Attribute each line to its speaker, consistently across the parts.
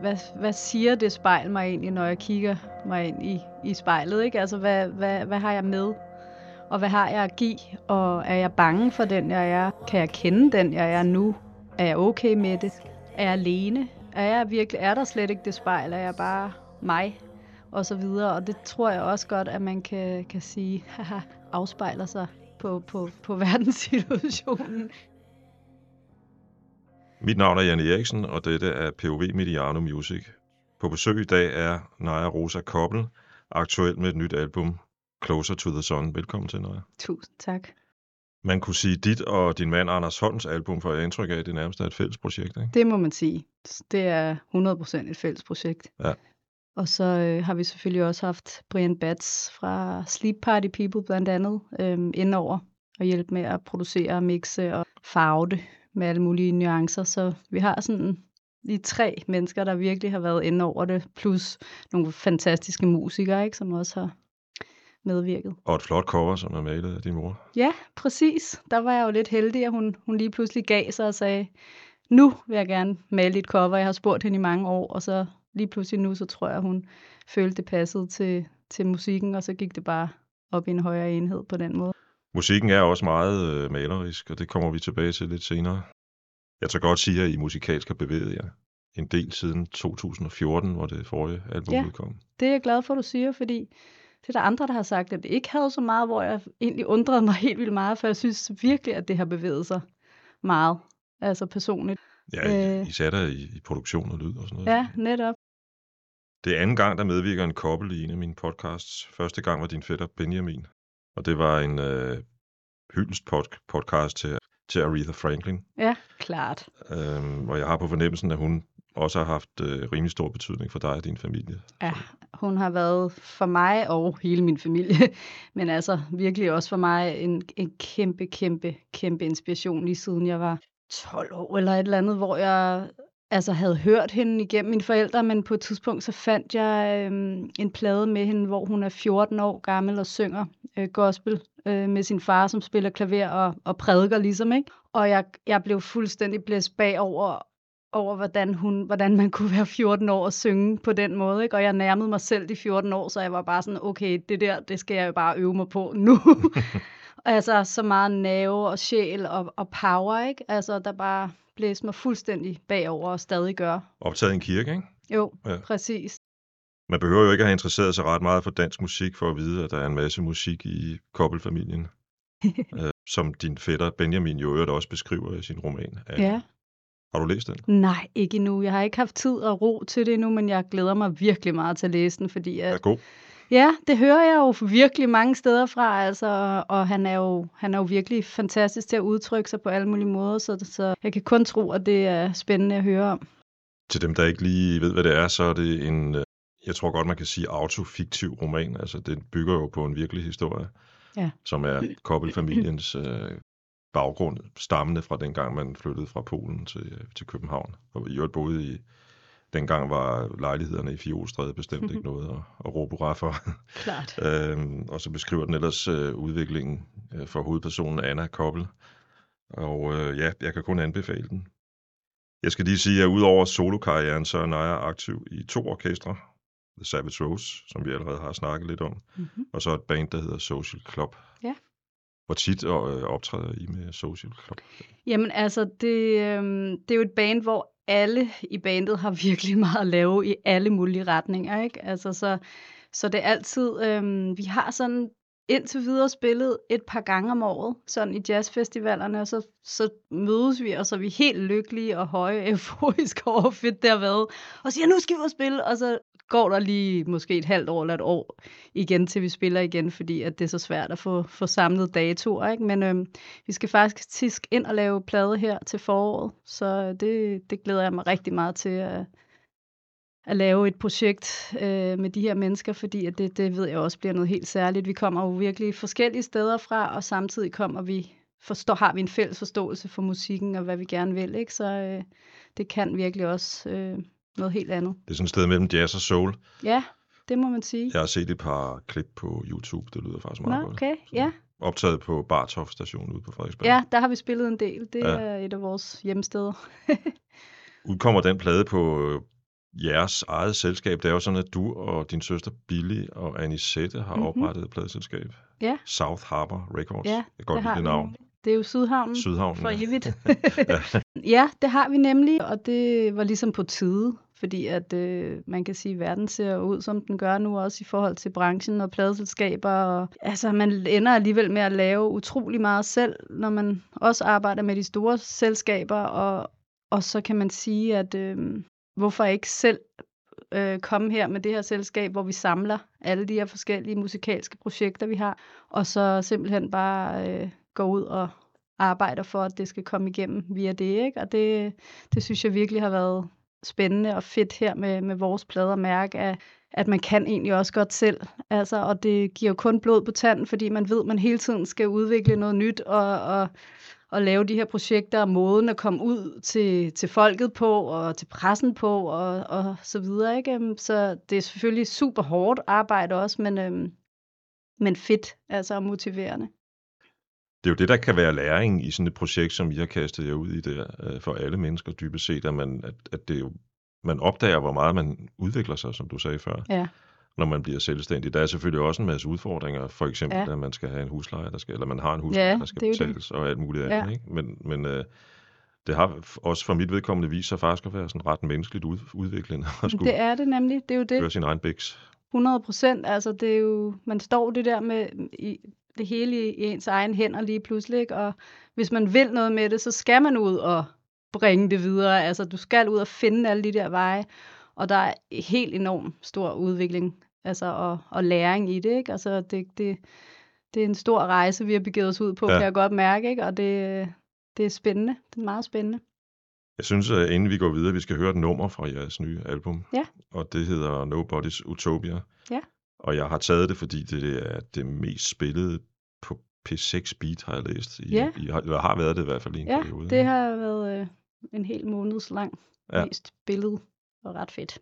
Speaker 1: Hvad, hvad siger det spejl mig egentlig, når jeg kigger mig ind i, i spejlet? Ikke? Altså, hvad, hvad, hvad har jeg med? Og hvad har jeg at give? Og er jeg bange for den, jeg er? Kan jeg kende den, jeg er nu? Er jeg okay med det? Er jeg alene? Er, jeg virkelig, er der slet ikke det spejl? Er jeg bare mig? Og så videre. Og det tror jeg også godt, at man kan, kan sige, haha, afspejler sig på, på, på verdenssituationen.
Speaker 2: Mit navn er Jan Eriksen, og dette er POV Mediano Music. På besøg i dag er Naja Rosa Koppel, aktuel med et nyt album, Closer to the Sun. Velkommen til, Naja.
Speaker 1: Tusind tak.
Speaker 2: Man kunne sige, dit og din mand Anders Holms album, for jeg indtryk af, at det nærmest er et fælles projekt, ikke?
Speaker 1: Det må man sige. Det er 100% et fælles projekt.
Speaker 2: Ja.
Speaker 1: Og så øh, har vi selvfølgelig også haft Brian Bats fra Sleep Party People blandt andet øh, indover og hjælpe med at producere mixe og farve det med alle mulige nuancer. Så vi har sådan de tre mennesker, der virkelig har været inde over det, plus nogle fantastiske musikere, ikke, som også har medvirket.
Speaker 2: Og et flot cover, som er malet af din mor.
Speaker 1: Ja, præcis. Der var jeg jo lidt heldig, at hun, hun lige pludselig gav sig og sagde, nu vil jeg gerne male et cover. Jeg har spurgt hende i mange år, og så lige pludselig nu, så tror jeg, hun følte, det passede til, til musikken, og så gik det bare op i en højere enhed på den måde.
Speaker 2: Musikken er også meget øh, malerisk, og det kommer vi tilbage til lidt senere. Jeg tager godt sige, at I musikalsk har bevæget jer en del siden 2014, hvor det forrige album
Speaker 1: Ja.
Speaker 2: udkom.
Speaker 1: Det er jeg glad for, du siger, fordi det er der andre, der har sagt, at det ikke havde så meget, hvor jeg egentlig undrede mig helt vildt meget, for jeg synes virkelig, at det har bevæget sig meget, altså personligt.
Speaker 2: Ja, I,
Speaker 1: Øh.
Speaker 2: I satte i, i produktion og lyd og sådan noget.
Speaker 1: Ja, netop.
Speaker 2: Det er anden gang, der medvirker en kobbel i en af mine podcasts. Første gang var din fætter Benjamin, og det var en øh, hyldest pod- podcast til, til Aretha Franklin.
Speaker 1: Ja, klart.
Speaker 2: Øhm, og jeg har på fornemmelsen, at hun også har haft øh, rimelig stor betydning for dig og din familie.
Speaker 1: Ja, hun har været for mig og hele min familie, men altså virkelig også for mig en, en kæmpe, kæmpe, kæmpe inspiration lige siden jeg var 12 år eller et eller andet, hvor jeg altså havde hørt hende igennem mine forældre, men på et tidspunkt så fandt jeg øhm, en plade med hende, hvor hun er 14 år gammel og synger øh, gospel øh, med sin far, som spiller klaver og, og prædiker ligesom, ikke? Og jeg, jeg blev fuldstændig blæst bagover over, hvordan, hun, hvordan man kunne være 14 år og synge på den måde. Ikke? Og jeg nærmede mig selv de 14 år, så jeg var bare sådan, okay, det der, det skal jeg jo bare øve mig på nu. altså, så meget nerve og sjæl og, og power, ikke? Altså, der bare blæste mig fuldstændig bagover og stadig gør.
Speaker 2: Optaget i en kirke, ikke?
Speaker 1: Jo,
Speaker 2: Ja.
Speaker 1: præcis.
Speaker 2: Man behøver jo ikke at have interesseret sig ret meget for dansk musik, for at vide, at der er en masse musik i kobbelfamilien. øh, som din fætter Benjamin jo øvrigt også beskriver i sin roman.
Speaker 1: Ja.
Speaker 2: Har du læst den?
Speaker 1: Nej, ikke endnu. Jeg har ikke haft tid og ro til det endnu, men jeg glæder mig virkelig meget til at læse den, fordi
Speaker 2: Er
Speaker 1: at,
Speaker 2: god.
Speaker 1: Ja, det hører jeg jo virkelig mange steder fra, altså, og han er, jo, han er jo virkelig fantastisk til at udtrykke sig på alle mulige måder, så, så jeg kan kun tro, at det er spændende at høre om.
Speaker 2: Til dem, der ikke lige ved, hvad det er, så er det en, øh, jeg tror godt, man kan sige autofiktiv roman. Altså, den bygger jo på en virkelig historie,
Speaker 1: Ja.
Speaker 2: som er kobbelfamiliens øh, baggrund, stammende fra dengang, man flyttede fra Polen til, øh, til København. Og i øvrigt boede i, dengang var lejlighederne i Fiolstræde bestemt ikke noget at, at råbe hurra for.
Speaker 1: Klart.
Speaker 2: Øhm, og så beskriver den ellers øh, udviklingen øh, for hovedpersonen Anna Koppel. Og øh, ja, jeg kan kun anbefale den. Jeg skal lige sige, at udover solokarrieren, så er Naja aktiv i to orkestre. The Savage Rose, som vi allerede har snakket lidt om,
Speaker 1: Mm-hmm.
Speaker 2: og så et band, der hedder Social Club.
Speaker 1: Ja.
Speaker 2: Hvor tit øh, optræder I med Social Club?
Speaker 1: Jamen altså, det, øhm, det er jo et band, hvor alle i bandet har virkelig meget at lave i alle mulige retninger, ikke? Altså, så, så det er altid, øhm, vi har sådan indtil videre spillet et par gange om året, sådan i jazzfestivalerne, og så, så mødes vi, og så er vi helt lykkelige og høje euforiske over, hvor fedt det har været, og siger, nu skal vi ud og spille, og så går der lige måske et halvt år eller et år igen, til vi spiller igen, fordi at det er så svært at få, få samlet datoer, ikke? Men øhm, vi skal faktisk tisk ind og lave plade her til foråret, så det, det glæder jeg mig rigtig meget til at, at lave et projekt øh, med de her mennesker, fordi at det, det ved jeg også bliver noget helt særligt. Vi kommer jo virkelig forskellige steder fra, og samtidig kommer vi forstår, har vi en fælles forståelse for musikken og hvad vi gerne vil, ikke? Så øh, det kan virkelig også øh, noget helt andet.
Speaker 2: Det er sådan et sted mellem jazz og soul.
Speaker 1: Ja, det må man sige.
Speaker 2: Jeg har set et par klip på YouTube, det lyder faktisk meget
Speaker 1: Nå,
Speaker 2: godt.
Speaker 1: okay, ja.
Speaker 2: Optaget på Bartof station ude på Frederiksberg.
Speaker 1: Ja, der har vi spillet en del. Det
Speaker 2: Ja.
Speaker 1: er et af vores hjemsteder.
Speaker 2: Udkommer den plade på, jeres eget selskab. Det er jo sådan, at du og din søster Billy og Anisette har
Speaker 1: Mhm.
Speaker 2: oprettet et pladselskab.
Speaker 1: Ja.
Speaker 2: South Harbor Records.
Speaker 1: Ja,
Speaker 2: Jeg godt
Speaker 1: det
Speaker 2: lide navn.
Speaker 1: Det er jo Sydhavnen
Speaker 2: Sydhavnen.
Speaker 1: for
Speaker 2: ja.
Speaker 1: evigt.
Speaker 2: Ja.
Speaker 1: ja, det har vi nemlig, og det var ligesom på tide, fordi at øh, man kan sige, at verden ser ud, som den gør nu, også i forhold til branchen og pladeselskaber. Og, altså, man ender alligevel med at lave utrolig meget selv, når man også arbejder med de store selskaber, og, og så kan man sige, at øh, hvorfor ikke selv øh, komme her med det her selskab, hvor vi samler alle de her forskellige musikalske projekter, vi har, og så simpelthen bare øh, gå ud og arbejder for, at det skal komme igennem via det, ikke? Og det, det synes jeg virkelig har været spændende og fedt her med, med vores plader mærke, at, at man kan egentlig også godt selv. Altså, og det giver jo kun blod på tanden, fordi man ved, at man hele tiden skal udvikle noget nyt og, og, og lave de her projekter og måden at komme ud til, til folket på og til pressen på og, og så videre. Ikke? Øhm, så det er selvfølgelig super hårdt arbejde også, men, øhm, men fedt altså og motiverende.
Speaker 2: Det er jo det, der kan være læring i sådan et projekt, som I har kastet jer ud i der, øh, for alle mennesker dybest set, at man, at, at det jo, man opdager, hvor meget man udvikler sig, som du sagde før,
Speaker 1: Ja,
Speaker 2: når man bliver selvstændig. Der er selvfølgelig også en masse udfordringer, for eksempel,
Speaker 1: Ja.
Speaker 2: at man skal have en husleje, der skal, eller man har en husleje,
Speaker 1: Ja,
Speaker 2: der skal
Speaker 1: det.
Speaker 2: betales, og alt muligt andet.
Speaker 1: Ja.
Speaker 2: Ikke? Men, men øh, det har også for mit vedkommende vist sig faktisk at være sådan ret menneskeligt ud, udviklende at skulle
Speaker 1: det er det nemlig. Det er jo det.
Speaker 2: køre sin egen biks.
Speaker 1: 100 procent. Altså, det er jo, man står det der med i, det hele i ens egen hænder lige pludselig, ikke? og hvis man vil noget med det, så skal man ud og bringe det videre. Altså, du skal ud og finde alle de der veje, og der er helt enorm stor udvikling altså, og, og læring i det. Ikke? Altså, det, det, det er en stor rejse, vi har begivet os ud på,
Speaker 2: Ja.
Speaker 1: kan jeg godt mærke, ikke? og det, det er spændende. Det er meget spændende.
Speaker 2: Jeg synes, at inden vi går videre, vi skal høre et nummer fra jeres nye album.
Speaker 1: Ja.
Speaker 2: Og det hedder Nobody's Utopia.
Speaker 1: Ja.
Speaker 2: Og jeg har taget det, fordi det er det mest spillede på P6 Beat, har jeg læst. I,
Speaker 1: Ja.
Speaker 2: I, har- eller har været det i hvert fald i en
Speaker 1: Ja,
Speaker 2: periode.
Speaker 1: det har været øh, en hel måneds lang
Speaker 2: Ja.
Speaker 1: mest billede, og ret fedt.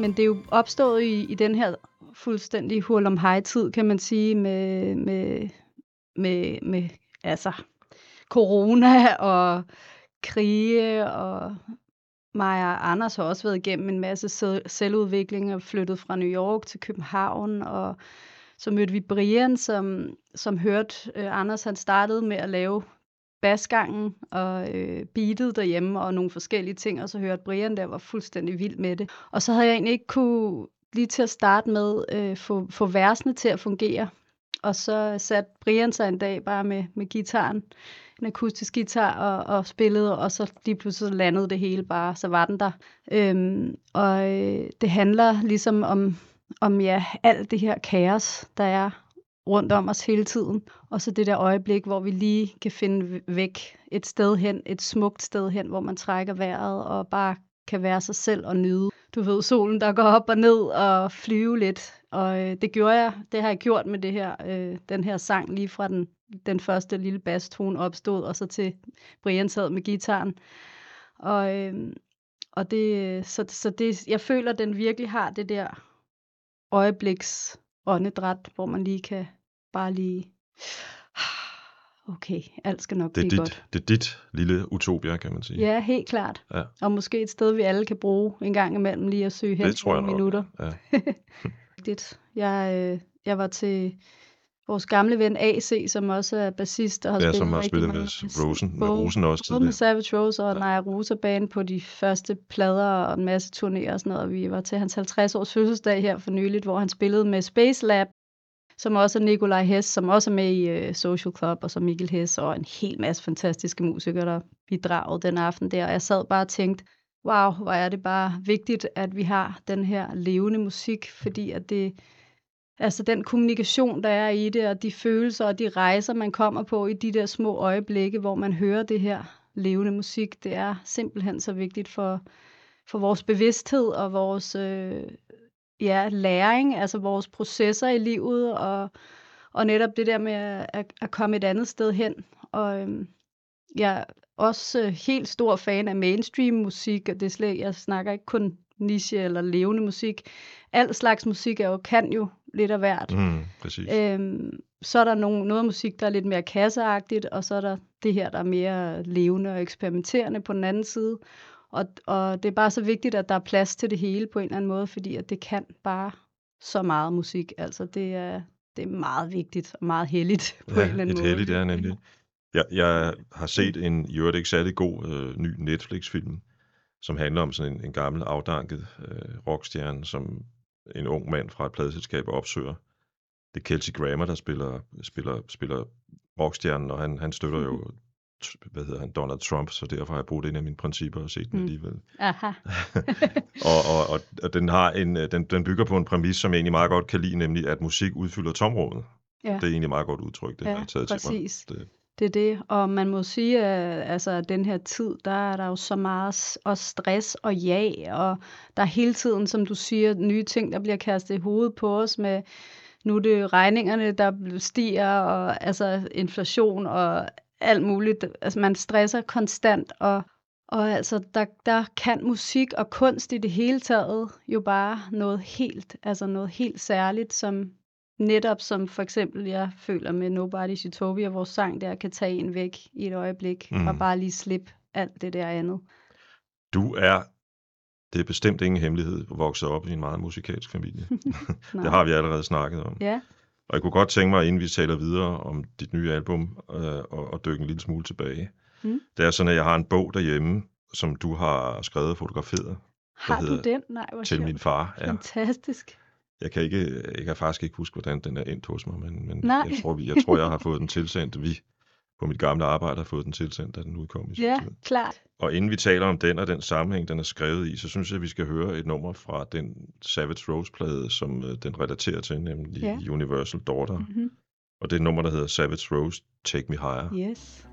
Speaker 1: Men det er jo opstået i, i den her fuldstændig hul om tid, kan man sige, med, med, med, med altså, corona og krige, og Maja og Anders har også været igennem en masse selvudvikling og flyttet fra New York til København, og så mødte vi Brian, som, som hørte øh, Anders, han startede med at lave basgangen og øh, beatet derhjemme og nogle forskellige ting, og så hørte Brian, der var fuldstændig vild med det. Og så havde jeg egentlig ikke kunne lige til at starte med øh, få, få versene til at fungere. Og så satte Brian sig en dag bare med, med gitaren, en akustisk guitar, og, og spillede, og så lige pludselig landede det hele bare, så var den der. Øhm, og øh, det handler ligesom om, om ja, alt det her kaos, der er rundt om os hele tiden. Og så det der øjeblik, hvor vi lige kan finde væk et sted hen, et smukt sted hen, hvor man trækker vejret og bare kan være sig selv og nyde. Du ved, solen, der går op og ned og flyve lidt. Og øh, det gjorde jeg. Det har jeg gjort med det her, øh, den her sang, lige fra den, den første lille basstone opstod, og så til Brian sad med gitaren. Og, øh, og det, så, så det, jeg føler, den virkelig har det der øjebliks åndedræt, hvor man lige kan bare lige okay, alt skal nok
Speaker 2: Det er,
Speaker 1: blive
Speaker 2: dit,
Speaker 1: godt.
Speaker 2: det er dit lille utopia, kan man sige.
Speaker 1: Ja, helt klart.
Speaker 2: Ja.
Speaker 1: Og måske et sted, vi alle kan bruge en gang imellem lige at søge hen
Speaker 2: det tror jeg
Speaker 1: nogle
Speaker 2: nok.
Speaker 1: minutter.
Speaker 2: Ja.
Speaker 1: Rigtigt. Jeg, øh, jeg var til vores gamle ven AC, som også er bassist og har
Speaker 2: Ja,
Speaker 1: spillet
Speaker 2: som har spillet med Rosen, med Rosen også
Speaker 1: Både med. Savage Rose og Naja Rosa Band på de første plader og en masse turnéer og sådan noget. Og vi var til hans 50 års fødselsdag her for nyligt, hvor han spillede med Space Lab, som også er Nikolaj Hess, som også er med i uh, Social Club, og så Mikkel Hess og en hel masse fantastiske musikere, der bidragede den aften der. Og jeg sad bare og tænkte, wow, hvor er det bare vigtigt, at vi har den her levende musik, fordi at det, altså den kommunikation, der er i det, og de følelser og de rejser, man kommer på i de der små øjeblikke, hvor man hører det her levende musik, det er simpelthen så vigtigt for, for vores bevidsthed og vores øh, ja, læring, altså vores processer i livet, og, og netop det der med at, at, komme et andet sted hen. Og øhm, jeg er også øh, helt stor fan af mainstream musik, og det er slet, jeg snakker ikke kun niche eller levende musik. Al slags musik er jo, kan jo lidt af hvert.
Speaker 2: Mm, præcis.
Speaker 1: Øhm, så er der nogle, noget musik, der er lidt mere kasseagtigt, og så er der det her, der er mere levende og eksperimenterende på den anden side. Og, og det er bare så vigtigt, at der er plads til det hele på en eller anden måde, fordi at det kan bare så meget musik. Altså det er, det er meget vigtigt og meget heldigt på en eller
Speaker 2: Ja,
Speaker 1: anden
Speaker 2: et
Speaker 1: måde.
Speaker 2: heldigt er nemlig. Jeg, jeg har set en i øvrigt ikke særlig god øh, ny Netflix-film, som handler om sådan en, en gammel afdanket øh, rockstjerne, som en ung mand fra et pladeselskab opsøger. Det er Kelsey Grammer, der spiller, spiller, spiller rockstjernen, og han, han støtter jo t- hvad hedder han, Donald Trump, så derfor har jeg brugt en af mine principper og set den
Speaker 1: Mm.
Speaker 2: alligevel.
Speaker 1: Aha.
Speaker 2: og, og, og, og den, har en, øh, den, den bygger på en præmis, som jeg egentlig meget godt kan lide, nemlig at musik udfylder tomrummet.
Speaker 1: Ja.
Speaker 2: Det er egentlig meget godt udtryk, det har
Speaker 1: Ja,
Speaker 2: jeg taget til mig.
Speaker 1: præcis.
Speaker 2: Det,
Speaker 1: det er det, og man må sige, at altså, at den her tid, der er der jo så meget og stress og ja, og der er hele tiden, som du siger, nye ting, der bliver kastet i hovedet på os med, nu er det regningerne, der stiger, og altså inflation og alt muligt. Altså man stresser konstant, og, og altså der, der kan musik og kunst i det hele taget jo bare noget helt, altså noget helt særligt, som netop som for eksempel, jeg føler med Nobody's Utopia, vores sang der kan tage en væk i et øjeblik, mm. og bare lige slippe alt det der andet.
Speaker 2: Du er, det er bestemt ingen hemmelighed, vokset op i en meget musikalsk familie. Det har vi allerede snakket om.
Speaker 1: Ja,
Speaker 2: Og jeg kunne godt tænke mig, inden vi taler videre om dit nye album, øh, og, og dykke en lille smule tilbage.
Speaker 1: Mm.
Speaker 2: Det er sådan, at jeg har en bog derhjemme, som du har skrevet og fotograferet
Speaker 1: har du
Speaker 2: hedder
Speaker 1: den? Nej, hvor
Speaker 2: til
Speaker 1: sjovt.
Speaker 2: min far. Ja.
Speaker 1: Fantastisk.
Speaker 2: Jeg kan, ikke, jeg kan faktisk ikke huske, hvordan den er endt hos mig, men, men
Speaker 1: Nej.
Speaker 2: jeg, tror, vi, jeg tror, jeg har fået den tilsendt. Vi på mit gamle arbejde har fået den tilsendt, da den udkom i sin
Speaker 1: Ja,
Speaker 2: tid.
Speaker 1: klart.
Speaker 2: Og inden vi taler om den og den sammenhæng, den er skrevet i, så synes jeg, at vi skal høre et nummer fra den Savage Rose-plade, som øh, den relaterer til, nemlig
Speaker 1: Ja.
Speaker 2: Universal Daughter.
Speaker 1: Mm-hmm.
Speaker 2: Og det er et nummer, der hedder Savage Rose, Take Me Higher.
Speaker 1: Yes.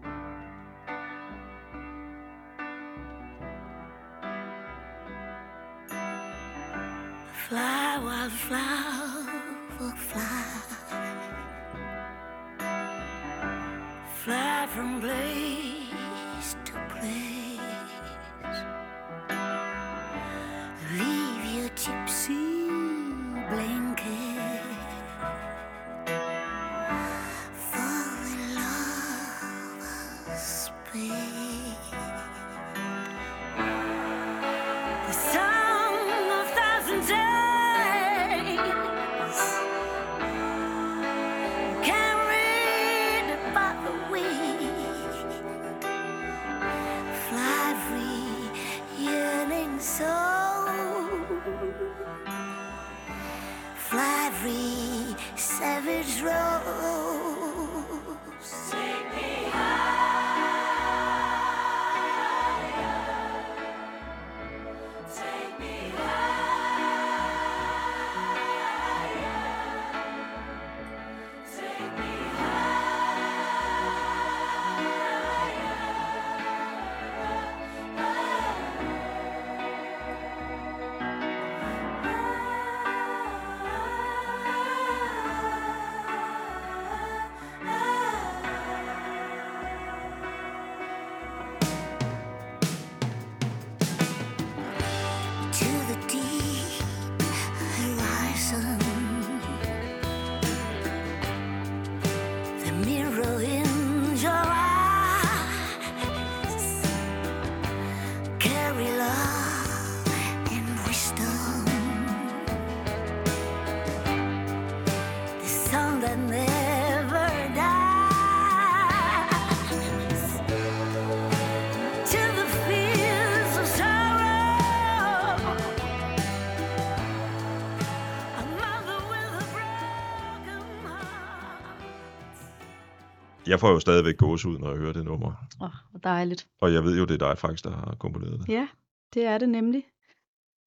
Speaker 2: Jeg får jo stadigvæk gåsehud, når jeg hører det nummer.
Speaker 1: Åh, hvor dejligt.
Speaker 2: Og jeg ved jo, det er dig faktisk, der har komponeret det.
Speaker 1: Ja, det er det nemlig.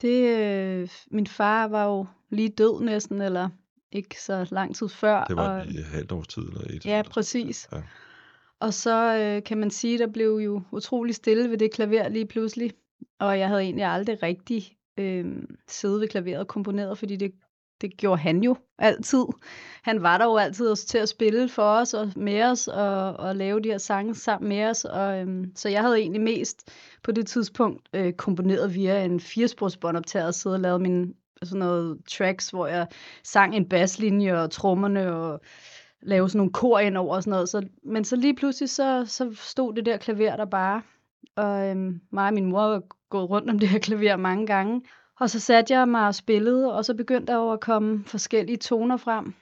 Speaker 1: Det, øh, min far var jo lige død næsten, eller ikke så lang tid før.
Speaker 2: Det var
Speaker 1: og,
Speaker 2: i halvt års tid eller et.
Speaker 1: Ja, præcis.
Speaker 2: Ja.
Speaker 1: Og så øh, kan man sige, der blev jo utrolig stille ved det klaver lige pludselig. Og jeg havde egentlig aldrig rigtig øh, siddet ved klaveret og komponeret, fordi det, det gjorde han jo altid. Han var der jo altid også til at spille for os og med os og, og lave de her sange sammen med os. Og, øhm, så jeg havde egentlig mest på det tidspunkt øh, komponeret via en firesporsbåndoptager og siddet og lavet mine sådan noget tracks, hvor jeg sang en baslinje og trommerne og lave sådan nogle kor ind over og sådan noget. Så, men så lige pludselig, så, så stod det der klaver der bare. Og øhm, mig og min mor var gået rundt om det her klaver mange gange. Og så satte jeg mig og spillede, og så begyndte der jo at komme forskellige toner frem.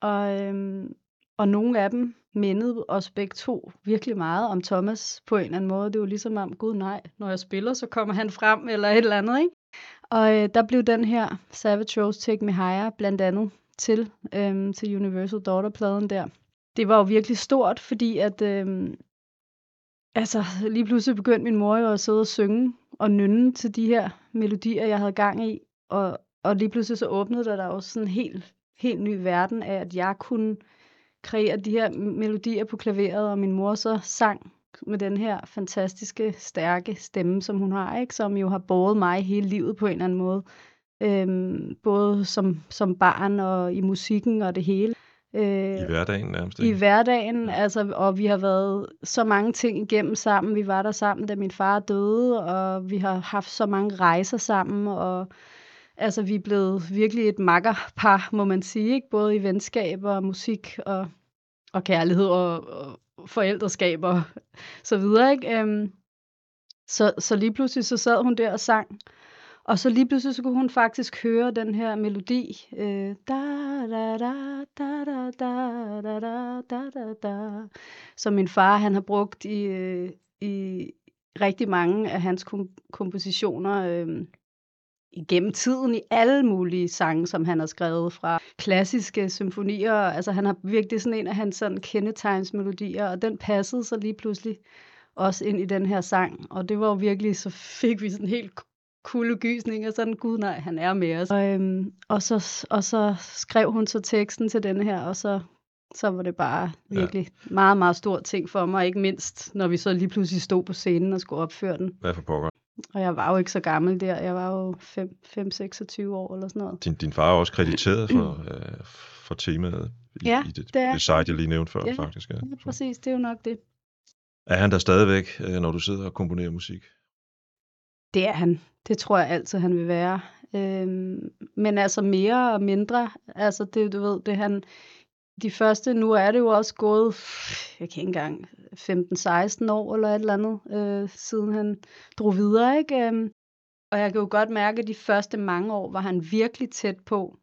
Speaker 1: Og, øhm, og nogle af dem mindede os begge to virkelig meget om Thomas på en eller anden måde. Det var ligesom om, gud nej, når jeg spiller, så kommer han frem, eller et eller andet, ikke? Og øh, der blev den her Savage Rose Take Me Higher blandt andet til, øhm, til Universal Daughter-pladen der. Det var jo virkelig stort, fordi at øhm, altså, lige pludselig begyndte min mor jo at sidde og synge og nynne til de her melodier, jeg havde gang i. Og, og lige pludselig så åbnede der, der også sådan en helt, helt ny verden af, at jeg kunne kreere de her melodier på klaveret, og min mor så sang med den her fantastiske, stærke stemme, som hun har, ikke? som jo har båret mig hele livet på en eller anden måde. Øhm, både som, som barn og i musikken og det hele. Øh,
Speaker 2: I hverdagen nærmest.
Speaker 1: i
Speaker 2: ikke?
Speaker 1: hverdagen, altså, og vi har været så mange ting igennem sammen. Vi var der sammen, da min far døde, og vi har haft så mange rejser sammen, og altså, vi er blevet virkelig et makkerpar, må man sige, ikke? både i venskab og musik og, og kærlighed og, og forældreskab og så videre. Ikke? Øhm, så, så lige pludselig så sad hun der og sang, og så lige pludselig så kunne hun faktisk høre den her melodi. Øh, da, da, da, da, da, da, da, da, da, da, som min far han har brugt i, øh, i rigtig mange af hans kom- kompositioner øh, igennem tiden i alle mulige sange, som han har skrevet fra klassiske symfonier. Altså han har virkelig sådan en af hans sådan kendetegnsmelodier, og den passede så lige pludselig også ind i den her sang. Og det var jo virkelig, så fik vi sådan helt kuldegysning, og sådan, gud nej, han er med os. Og, øhm, og, så, og så skrev hun så teksten til denne her, og så, så var det bare virkelig ja. meget, meget stor ting for mig, ikke mindst, når vi så lige pludselig stod på scenen og skulle opføre den.
Speaker 2: Hvad for pokker?
Speaker 1: Og jeg var jo ikke så gammel der, jeg var jo 5-26 år eller sådan noget.
Speaker 2: Din, din far er også krediteret for, øh, for temaet i,
Speaker 1: Ja,
Speaker 2: i det,
Speaker 1: det er
Speaker 2: det site, jeg lige nævnte før,
Speaker 1: Ja.
Speaker 2: faktisk. Ja.
Speaker 1: Ja, præcis, det er jo nok det.
Speaker 2: Er han der stadigvæk, øh, når du sidder og komponerer musik?
Speaker 1: Det er han. Det tror jeg altid, han vil være. Øhm, men altså mere og mindre. Altså det, du ved, det han... De første, nu er det jo også gået, jeg kan ikke engang, 15-16 år eller et eller andet, øh, siden han drog videre, ikke? Øhm, og jeg kan jo godt mærke, at de første mange år var han virkelig tæt på,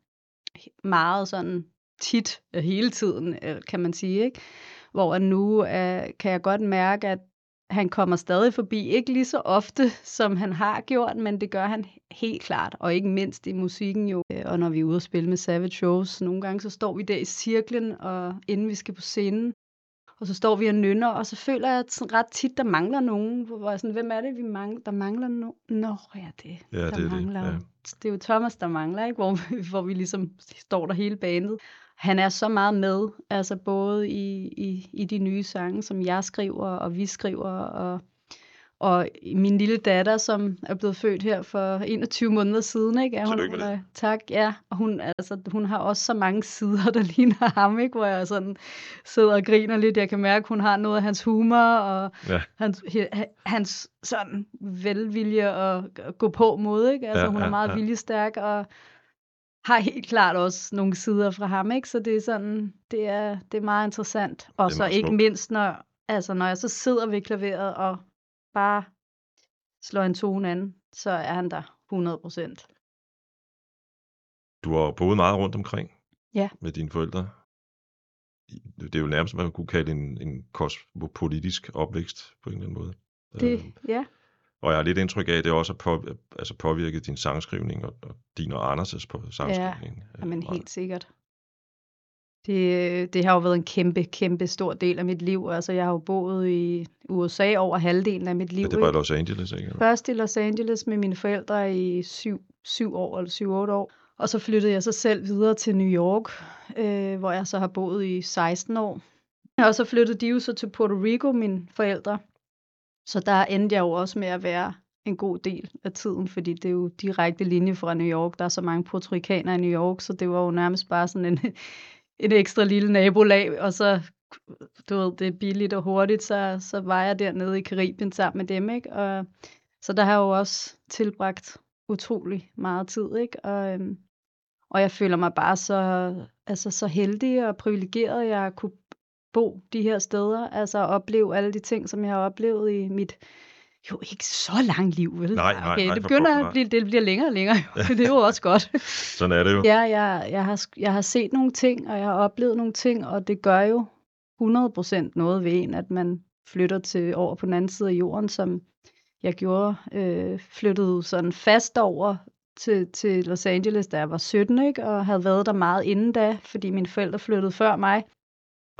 Speaker 1: meget sådan tit, øh, hele tiden, øh, kan man sige, ikke? Hvor nu øh, kan jeg godt mærke, at han kommer stadig forbi, ikke lige så ofte, som han har gjort, men det gør han helt klart, og ikke mindst i musikken jo. Øh, Og når vi er ude og spille med Savage Rose, nogle gange så står vi der i cirklen, og inden vi skal på scenen, og så står vi og nynner, og så føler jeg ret tit, der mangler nogen, hvor jeg sådan, hvem er det, vi mangler? Der mangler nogen. Nå, ja, det,
Speaker 2: Ja,
Speaker 1: der
Speaker 2: det er det,
Speaker 1: mangler.
Speaker 2: ja.
Speaker 1: Det er jo Thomas, der mangler, ikke? Hvor, vi- hvor vi ligesom står der hele bandet. Han er så meget med, altså både i, i, i de nye sange, som jeg skriver, og vi skriver, og, og min lille datter, som er blevet født her for 21 måneder siden, ikke? Er hun,
Speaker 2: med det.
Speaker 1: øh, Tak, ja. Og hun, altså, hun har også så mange sider, der ligner ham, ikke? Hvor jeg sådan sidder og griner lidt. Jeg kan mærke, hun har noget af hans humor, og
Speaker 2: Ja.
Speaker 1: hans, hans sådan velvilje og gå på mod, ikke? Altså,
Speaker 2: Ja,
Speaker 1: hun er
Speaker 2: ja,
Speaker 1: meget
Speaker 2: ja.
Speaker 1: viljestærk, og har helt klart også nogle sider fra ham, ikke? Så det er sådan, det er, det er meget interessant. Og
Speaker 2: er
Speaker 1: så
Speaker 2: meget
Speaker 1: ikke
Speaker 2: smukt.
Speaker 1: mindst, når, altså, når jeg så sidder ved klaveret og bare slår en tone an, så er han der 100 procent.
Speaker 2: Du har boet meget rundt omkring
Speaker 1: Ja.
Speaker 2: med dine forældre. Det er jo nærmest, man kunne kalde en, en kosmopolitisk opvækst på en eller anden måde.
Speaker 1: Det,
Speaker 2: Øhm,
Speaker 1: ja.
Speaker 2: Og jeg har lidt indtryk af, at det også har på, altså påvirket din sangskrivning og, og din og Anders' på sangskrivning.
Speaker 1: Jamen
Speaker 2: meget.
Speaker 1: helt sikkert. Det, det har jo været en kæmpe, kæmpe stor del af mit liv. Altså, jeg har jo boet i USA over halvdelen af mit liv.
Speaker 2: Ja, det var i? Los Angeles, ikke?
Speaker 1: Først i Los Angeles med mine forældre i syv, syv år, eller syv, otte år. Og så flyttede jeg så selv videre til New York, øh, hvor jeg så har boet i 16 år. Og så flyttede de jo så til Puerto Rico, mine forældre. Så der endte jeg jo også med at være en god del af tiden, fordi det er jo direkte linje fra New York. Der er så mange portorikanere i New York, så det var jo nærmest bare sådan en, en ekstra lille nabolag, og så, du ved, det er billigt og hurtigt, så, så var jeg dernede i Karibien sammen med dem, ikke? Og, så der har jeg jo også tilbragt utrolig meget tid, ikke? Og, øhm, og jeg føler mig bare så, altså, så heldig og privilegeret, at jeg kunne bo de her steder, altså opleve alle de ting, som jeg har oplevet i mit jo ikke så langt liv, vel?
Speaker 2: Nej, nej,
Speaker 1: okay,
Speaker 2: nej,
Speaker 1: det begynder at blive, det bliver længere og længere, jo. det er jo også godt.
Speaker 2: Sådan er det jo.
Speaker 1: Ja, jeg, jeg, har, jeg har set nogle ting, og jeg har oplevet nogle ting, og det gør jo 100% noget ved en, at man flytter til over på den anden side af jorden, som jeg gjorde, øh, flyttede sådan fast over til, til Los Angeles, da jeg var 17, ikke? og havde været der meget inden da, fordi mine forældre flyttede før mig.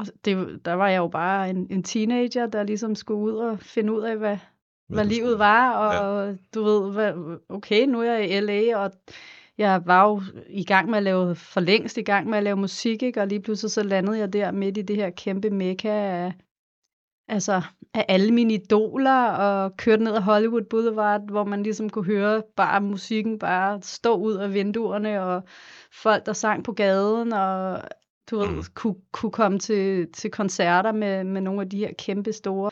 Speaker 1: Og det, der var jeg jo bare en, en teenager, der ligesom skulle ud og finde ud af, hvad, hvad livet var, og ja. du ved, hvad, okay, nu er jeg i LA, og jeg var jo i gang med at lave, for længst i gang med at lave musik, ikke? og lige pludselig så landede jeg der midt i det her kæmpe mekka af, altså, af alle mine idoler, og kørte ned ad Hollywood Boulevard, hvor man ligesom kunne høre bare musikken bare stå ud af vinduerne, og folk, der sang på gaden, og du ved,
Speaker 2: Mm.
Speaker 1: kunne, kunne komme til, til koncerter med, med nogle af de her kæmpe store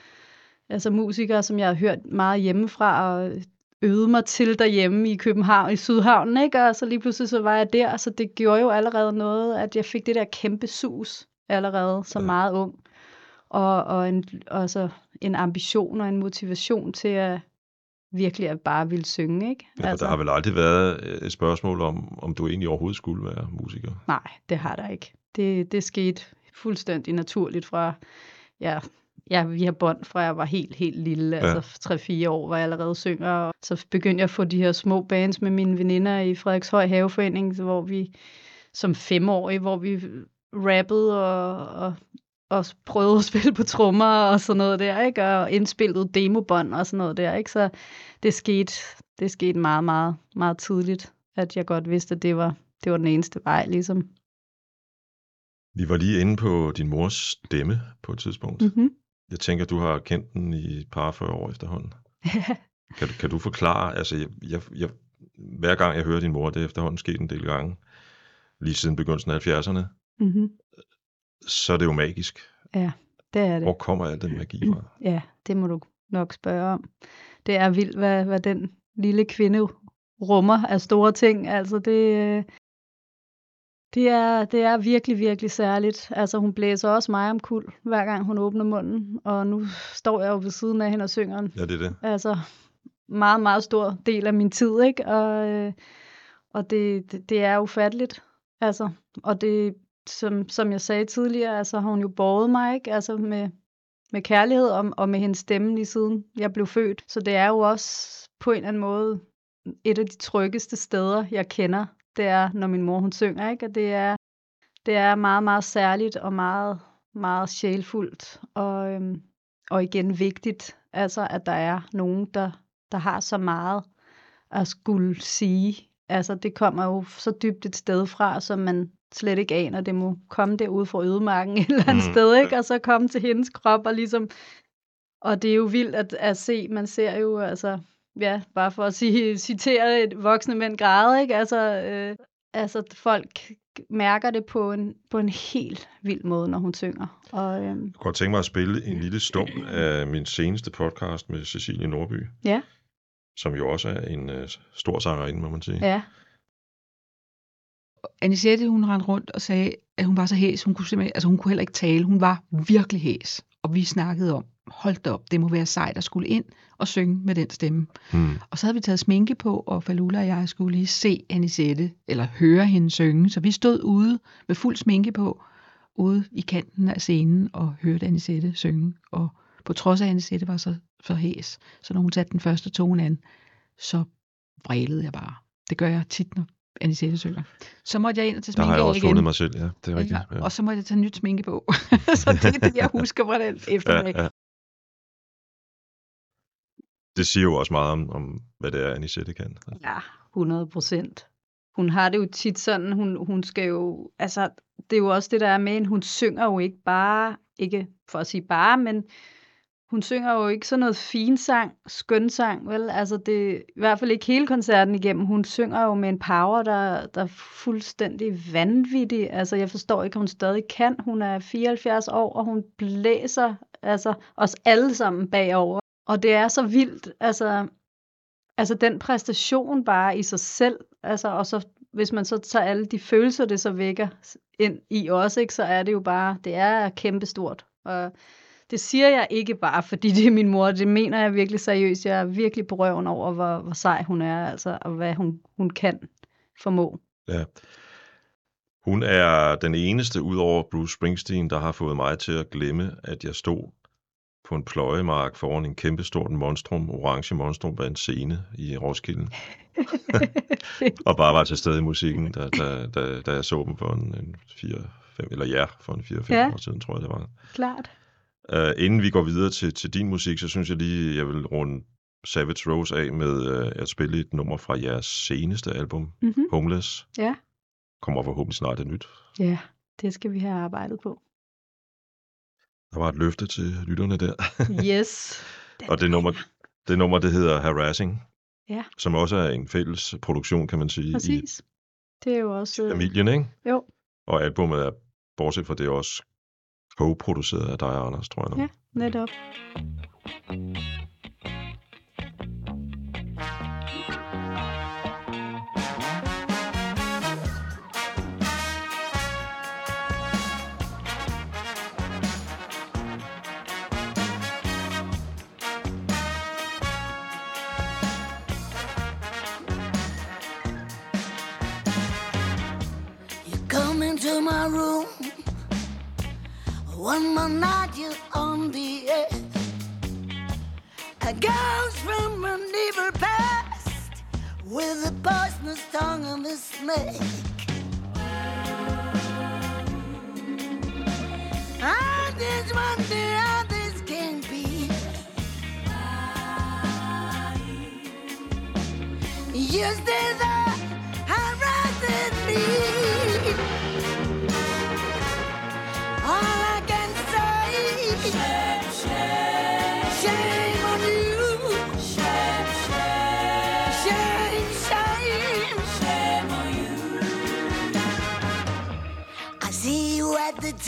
Speaker 1: altså musikere, som jeg har hørt meget hjemmefra, og øvede mig til derhjemme i København, i Sydhavnen, ikke? Og så lige pludselig så var jeg der, så det gjorde jo allerede noget, at jeg fik det der kæmpe sus allerede som
Speaker 2: Ja.
Speaker 1: meget ung. Og, og en, altså en ambition og en motivation til at virkelig at bare ville synge, ikke?
Speaker 2: Ja, altså, der har vel aldrig været øh, et spørgsmål om, om du egentlig overhovedet skulle være musiker.
Speaker 1: Nej, det har der ikke. Det, det skete fuldstændig naturligt fra, ja, ja, vi har bånd fra jeg var helt, helt lille,
Speaker 2: Ja.
Speaker 1: altså 3-4 år, var jeg allerede synger, og så begyndte jeg at få de her små bands med mine veninder i Frederikshøj Haveforening, hvor vi som femårige, hvor vi rappede og, og, og prøvede at spille på trommer og sådan noget der, ikke? Og indspillede demobånd og sådan noget der, ikke? Så det skete, det skete meget, meget, meget tidligt, at jeg godt vidste, at det var, det var den eneste vej, ligesom.
Speaker 2: Vi var lige inde på din mors stemme på et tidspunkt. Mm.
Speaker 1: Mm-hmm.
Speaker 2: Jeg tænker, du har kendt den i et par 40 år efterhånden. Kan du, kan du forklare, altså jeg, jeg, jeg, hver gang jeg hører din mor, det er efterhånden sket en del gange, lige siden begyndelsen af 70'erne,
Speaker 1: mm-hmm.
Speaker 2: så er det jo magisk.
Speaker 1: Ja, det er det.
Speaker 2: Hvor kommer al den magi fra?
Speaker 1: Ja, det må du nok spørge om. Det er vildt, hvad, hvad den lille kvinde rummer af store ting. Altså det, øh, det, er, det er virkelig, virkelig særligt. Altså hun blæser også mig om kul, hver gang hun åbner munden. Og nu står jeg jo ved siden af hende og synger
Speaker 2: Ja, det er det.
Speaker 1: altså meget, meget stor del af min tid, ikke? Og, øh, og det, det, det er ufatteligt. Altså, og det, som, som jeg sagde tidligere, altså har hun jo båret mig, ikke? Altså med, med kærlighed og, og med hendes stemme lige siden jeg blev født. Så det er jo også på en eller anden måde et af de tryggeste steder, jeg kender. Det er, når min mor hun synger, ikke? Og det er, det er meget, meget særligt og meget, meget sjælfuldt. Og, øhm, og igen vigtigt, altså at der er nogen, der, der har så meget at skulle sige. Altså det kommer jo så dybt et sted fra, som man slet ikke aner. Det må komme derude fra ødemarken et eller andet
Speaker 2: Mm.
Speaker 1: sted, ikke? Og så komme til hendes krop og ligesom... Og det er jo vildt at, at se. Man ser jo altså... Ja, bare for at sige, citere et voksne mænd græde, ikke? Altså, øh, altså folk mærker det på en, på en helt vild måde, når hun synger. Og øhm,
Speaker 2: Jeg kunne godt tænke mig at spille en lille stum af min seneste podcast med Cecilie Norby,
Speaker 1: ja,
Speaker 2: som jo også er en uh, stor sangerinde, må man sige.
Speaker 1: ja,
Speaker 3: Anisette, hun rendte rundt og sagde, at hun var så hæs, hun kunne simpelthen, altså hun kunne heller ikke tale. Hun var virkelig hæs. Og vi snakkede om, hold da op, det må være sejt at skulle ind og synge med den stemme.
Speaker 2: Hmm.
Speaker 3: Og så havde vi taget sminke på, og Falula og jeg skulle lige se Anisette, eller høre hende synge. Så vi stod ude med fuld sminke på, ude i kanten af scenen, og hørte Anisette synge. Og på trods af, at Anisette var så, så hæs, så når hun satte den første tone an, så vrælede jeg bare. Det gør jeg tit, når Anisette synger. Så måtte jeg ind og tage
Speaker 2: Der
Speaker 3: sminke
Speaker 2: har jeg også
Speaker 3: igen.
Speaker 2: fundet mig selv, ja. Det er rigtigt.
Speaker 3: Ja, og så måtte jeg tage nyt sminke på. så det er det, jeg husker fra den eftermiddag.
Speaker 2: ja, ja. Det siger jo også meget om, om hvad det er, Anisette kan.
Speaker 1: Ja, 100 procent. Hun har det jo tit sådan, hun, hun skal jo, altså, det er jo også det, der er med hende. Hun synger jo ikke bare, ikke for at sige bare, men hun synger jo ikke sådan noget finsang, skønsang, vel? Altså, det er i hvert fald ikke hele koncerten igennem. Hun synger jo med en power, der, der er fuldstændig vanvittig. Altså, jeg forstår ikke, om hun stadig kan. Hun er 74 år, og hun blæser altså, os alle sammen bagover. Og det er så vildt, altså, altså den præstation bare i sig selv, altså, og så hvis man så tager alle de følelser, det så vækker ind i os, ikke, så er det jo bare, det er kæmpestort. Og det siger jeg ikke bare, fordi det er min mor, det mener jeg virkelig seriøst. Jeg er virkelig på røven over, hvor, hvor sej hun er, altså, og hvad hun, hun kan formå.
Speaker 2: Ja. Hun er den eneste, udover Bruce Springsteen, der har fået mig til at glemme, at jeg stod på en pløjemark foran en kæmpestort monstrum, orange monstrum af en scene i Roskilde. og bare var til stede i musikken, da, da, da, da jeg så dem for en, en 4, 5, eller ja, for en 4-5
Speaker 1: Ja.
Speaker 2: år siden, tror jeg det var.
Speaker 1: Klart.
Speaker 2: Uh, inden vi går videre til, til din musik, så synes jeg lige, jeg vil runde Savage Rose af med uh, at spille et nummer fra jeres seneste album,
Speaker 1: Mm-hmm.
Speaker 2: Homeless.
Speaker 1: Ja.
Speaker 2: Kommer forhåbentlig snart et nyt.
Speaker 1: Ja, det skal vi have arbejdet på.
Speaker 2: Der var et løfte til lytterne der.
Speaker 1: Yes.
Speaker 2: Og det nummer, det nummer, det hedder Harassing.
Speaker 1: Ja.
Speaker 2: Som også er en fælles produktion, kan man sige,
Speaker 1: Præcis. Det er jo også...
Speaker 2: i
Speaker 1: øh,
Speaker 2: familien, ikke?
Speaker 1: Jo.
Speaker 2: Og albumet er, bortset fra det, også co-produceret af dig og Anders, tror jeg. nok.
Speaker 1: Ja, netop.
Speaker 4: You More night you're on the edge. A ghost from an evil past with a poisonous tongue of a snake. I just wonder how this can be. You stay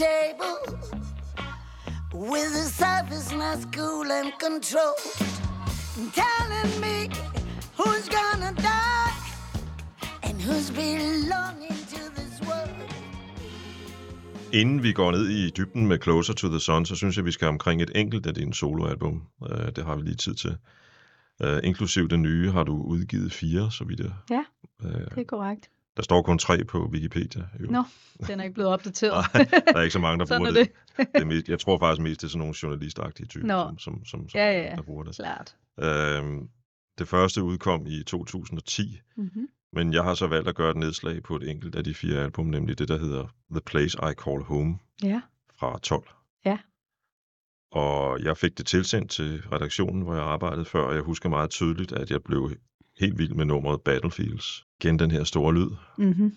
Speaker 4: table with a surface not cool and controlled, telling me who's gonna die and who's belonging to this world.
Speaker 2: Inden vi går ned i dybden med Closer to the Sun, så synes jeg, vi skal omkring et enkelt af dine soloalbum. Uh, det har vi lige tid til. Uh, inklusiv det nye har du udgivet fire, så vidt jeg...
Speaker 1: Ja,
Speaker 2: Uh,
Speaker 1: det er korrekt.
Speaker 2: Der står kun tre på Wikipedia. Jo.
Speaker 1: Nå, den er ikke blevet opdateret.
Speaker 2: Nej, der er ikke så mange, der bruger
Speaker 1: er
Speaker 2: det. det. er mest, jeg tror faktisk mest, det er sådan nogle journalistagtige typer,
Speaker 1: Nå.
Speaker 2: som, som, som, som
Speaker 1: ja, ja.
Speaker 2: der bruger det.
Speaker 1: Klart.
Speaker 2: Øhm, det første udkom i 2010,
Speaker 1: Mm-hmm.
Speaker 2: men jeg har så valgt at gøre et nedslag på et enkelt af de fire album, nemlig det, der hedder The Place I Call Home
Speaker 1: Ja.
Speaker 2: fra 12.
Speaker 1: Ja.
Speaker 2: Og jeg fik det tilsendt til redaktionen, hvor jeg arbejdede før, og jeg husker meget tydeligt, at jeg blev helt vild med nummeret Battlefields. Igen den her store lyd,
Speaker 1: Mm-hmm.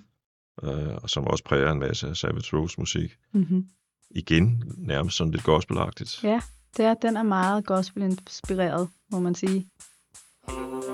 Speaker 2: øh, og som også præger en masse af Savage Rose musik.
Speaker 1: Mm-hmm.
Speaker 2: Igen nærmest sådan lidt gospelagtigt.
Speaker 1: Ja, det er, den er meget gospel-inspireret, må man sige.
Speaker 4: Why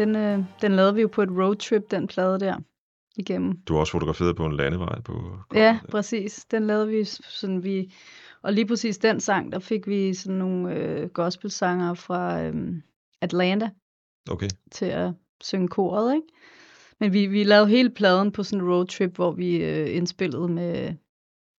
Speaker 1: Den, øh, den lavede vi jo på et roadtrip, den plade der, igennem.
Speaker 2: Du har også fotograferet på en landevej på...
Speaker 1: Ja, præcis. Den lavede vi sådan, vi... Og lige præcis den sang, der fik vi sådan nogle øh, gospelsanger fra øh, Atlanta
Speaker 2: Okay.
Speaker 1: til at synge koret, ikke? Men vi, vi lavede hele pladen på sådan en roadtrip, hvor vi øh, indspillede med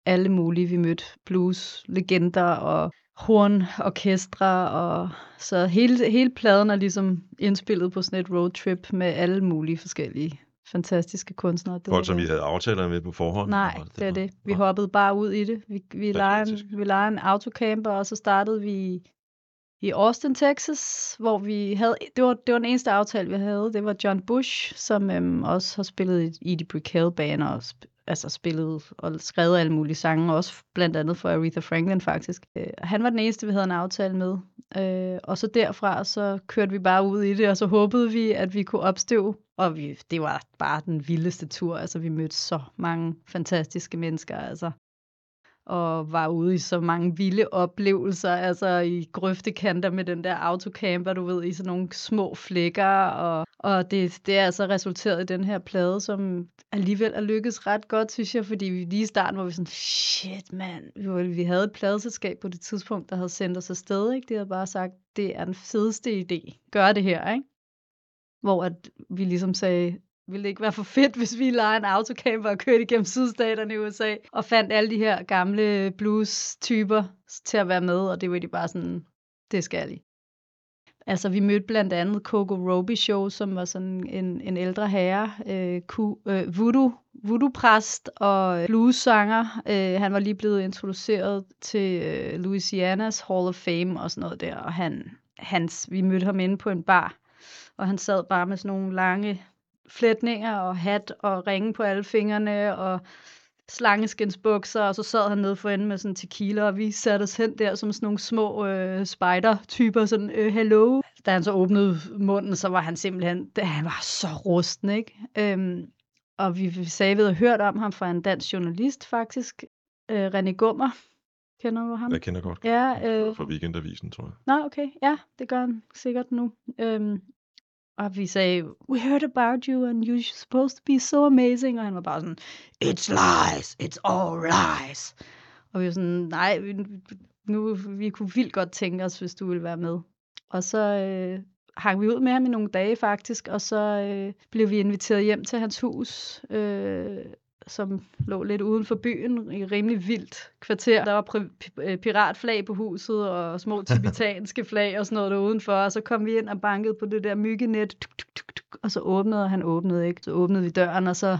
Speaker 1: alle mulige. Vi mødte blues, legender og hornorkestre, og så hele, hele pladen er ligesom indspillet på sådan et roadtrip med alle mulige forskellige fantastiske kunstnere. Det
Speaker 2: Folk, som I havde aftaler med på forhånd?
Speaker 1: Nej,
Speaker 2: eller
Speaker 1: det er det. Vi hoppede bare ud i det. Vi, vi, lejede en, vi lejede en autocamper, og så startede vi i Austin, Texas, hvor vi havde, det var, det var den eneste aftale, vi havde. Det var John Bush, som øhm, også har spillet i Edie Brickell band og altså spillet og skrevet alle mulige sange, også blandt andet for Aretha Franklin faktisk. Øh, han var den eneste, vi havde en aftale med. Øh, og så derfra, så kørte vi bare ud i det, og så håbede vi, at vi kunne opstøve. Og vi, det var bare den vildeste tur. Altså, vi mødte så mange fantastiske mennesker, altså. Og var ude i så mange vilde oplevelser, altså i grøftekanter med den der autocamper, du ved, i sådan nogle små flækker. Og, og det, det er altså resulteret i den her plade, som alligevel er lykkedes ret godt, synes jeg, fordi vi lige i starten var vi sådan, shit mand, vi, vi havde et pladeselskab på det tidspunkt, der havde sendt os afsted, ikke? De havde bare sagt, det er den fedeste idé, gør det her, ikke? Hvor at vi ligesom sagde, ville det ikke være for fedt, hvis vi lejede en autocamper og kørte igennem sydstaterne i USA, og fandt alle de her gamle blues-typer til at være med, og det var de bare sådan, det skal de. Altså, vi mødte blandt andet Coco Roby Show, som var sådan en, en ældre herre, øh, ku, øh, voodoo, voodoo-præst og blues-sanger. Øh, han var lige blevet introduceret til øh, Louisianas Hall of Fame og sådan noget der, og han, hans, vi mødte ham inde på en bar, og han sad bare med sådan nogle lange flætninger og hat og ringe på alle fingrene og slangeskinsbukser, og så sad han nede for enden med sådan tequila, og vi satte os hen der som sådan nogle små øh, spider-typer, sådan, øh, hello. Da han så åbnede munden, så var han simpelthen, han var så rusten, ikke? Øhm, og vi, vi sagde, vi havde hørt om ham fra en dansk journalist, faktisk, øh, René Gummer. Kender du ham?
Speaker 2: Jeg kender godt
Speaker 1: Ja, øh,
Speaker 2: fra Weekendavisen, tror jeg.
Speaker 1: Nå, okay. Ja, det gør han sikkert nu. Øhm, og vi sagde, we heard about you, and you're supposed to be so amazing. Og han var bare sådan, it's lies, it's all lies. Og vi var sådan, nej, vi, nu, vi kunne vildt godt tænke os, hvis du ville være med. Og så øh, hang vi ud med ham i nogle dage faktisk, og så øh, blev vi inviteret hjem til hans hus, øh, som lå lidt uden for byen, i rimelig vildt kvarter. Der var pri- øh, piratflag på huset, og små tibetanske flag og sådan noget der udenfor, og så kom vi ind og bankede på det der myggenet, tuk, tuk, tuk, tuk, og så åbnede, og han åbnede ikke. Så åbnede vi døren, og så,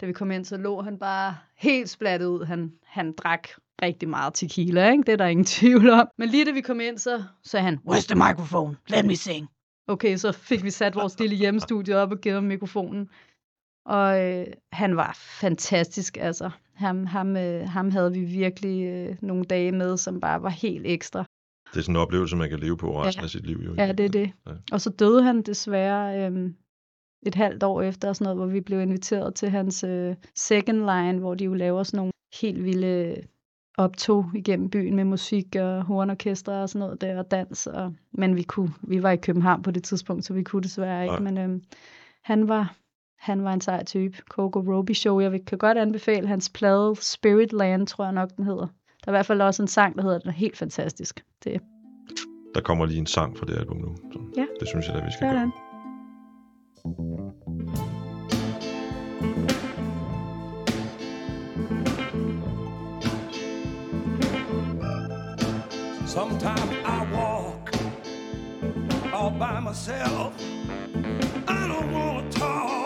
Speaker 1: da vi kom ind, så lå han bare helt splattet ud. Han, han drak rigtig meget tequila, ikke? Det er der ingen tvivl om. Men lige da vi kom ind, så sagde han, where's the microphone? Let me sing. Okay, så fik vi sat vores lille hjemmestudie op og givet ham mikrofonen. Og øh, han var fantastisk, altså. Ham, ham, øh, ham havde vi virkelig øh, nogle dage med, som bare var helt ekstra.
Speaker 2: Det er sådan en oplevelse, man kan leve på resten
Speaker 1: Ja.
Speaker 2: af sit liv. Jo.
Speaker 1: Ja, det er det.
Speaker 2: Ja.
Speaker 1: Og så døde han desværre øh, et halvt år efter, sådan noget, hvor vi blev inviteret til hans øh, second line, hvor de jo laver sådan nogle helt vilde optog igennem byen med musik og hornorkestre og sådan noget der, og dans. Og, men vi, kunne, vi var i København på det tidspunkt, så vi kunne desværre ikke.
Speaker 2: Nej.
Speaker 1: Men øh, han var han var en sej type. Coco Show. Jeg vil, kan godt anbefale hans plade Spirit Land, tror jeg nok, den hedder. Der er i hvert fald også en sang, der hedder den er helt fantastisk. Det
Speaker 2: Der kommer lige en sang fra det album nu. Så
Speaker 1: Ja.
Speaker 2: Det synes jeg da, vi skal
Speaker 1: gør
Speaker 2: gøre.
Speaker 5: Sometimes I walk all by myself. I don't want to talk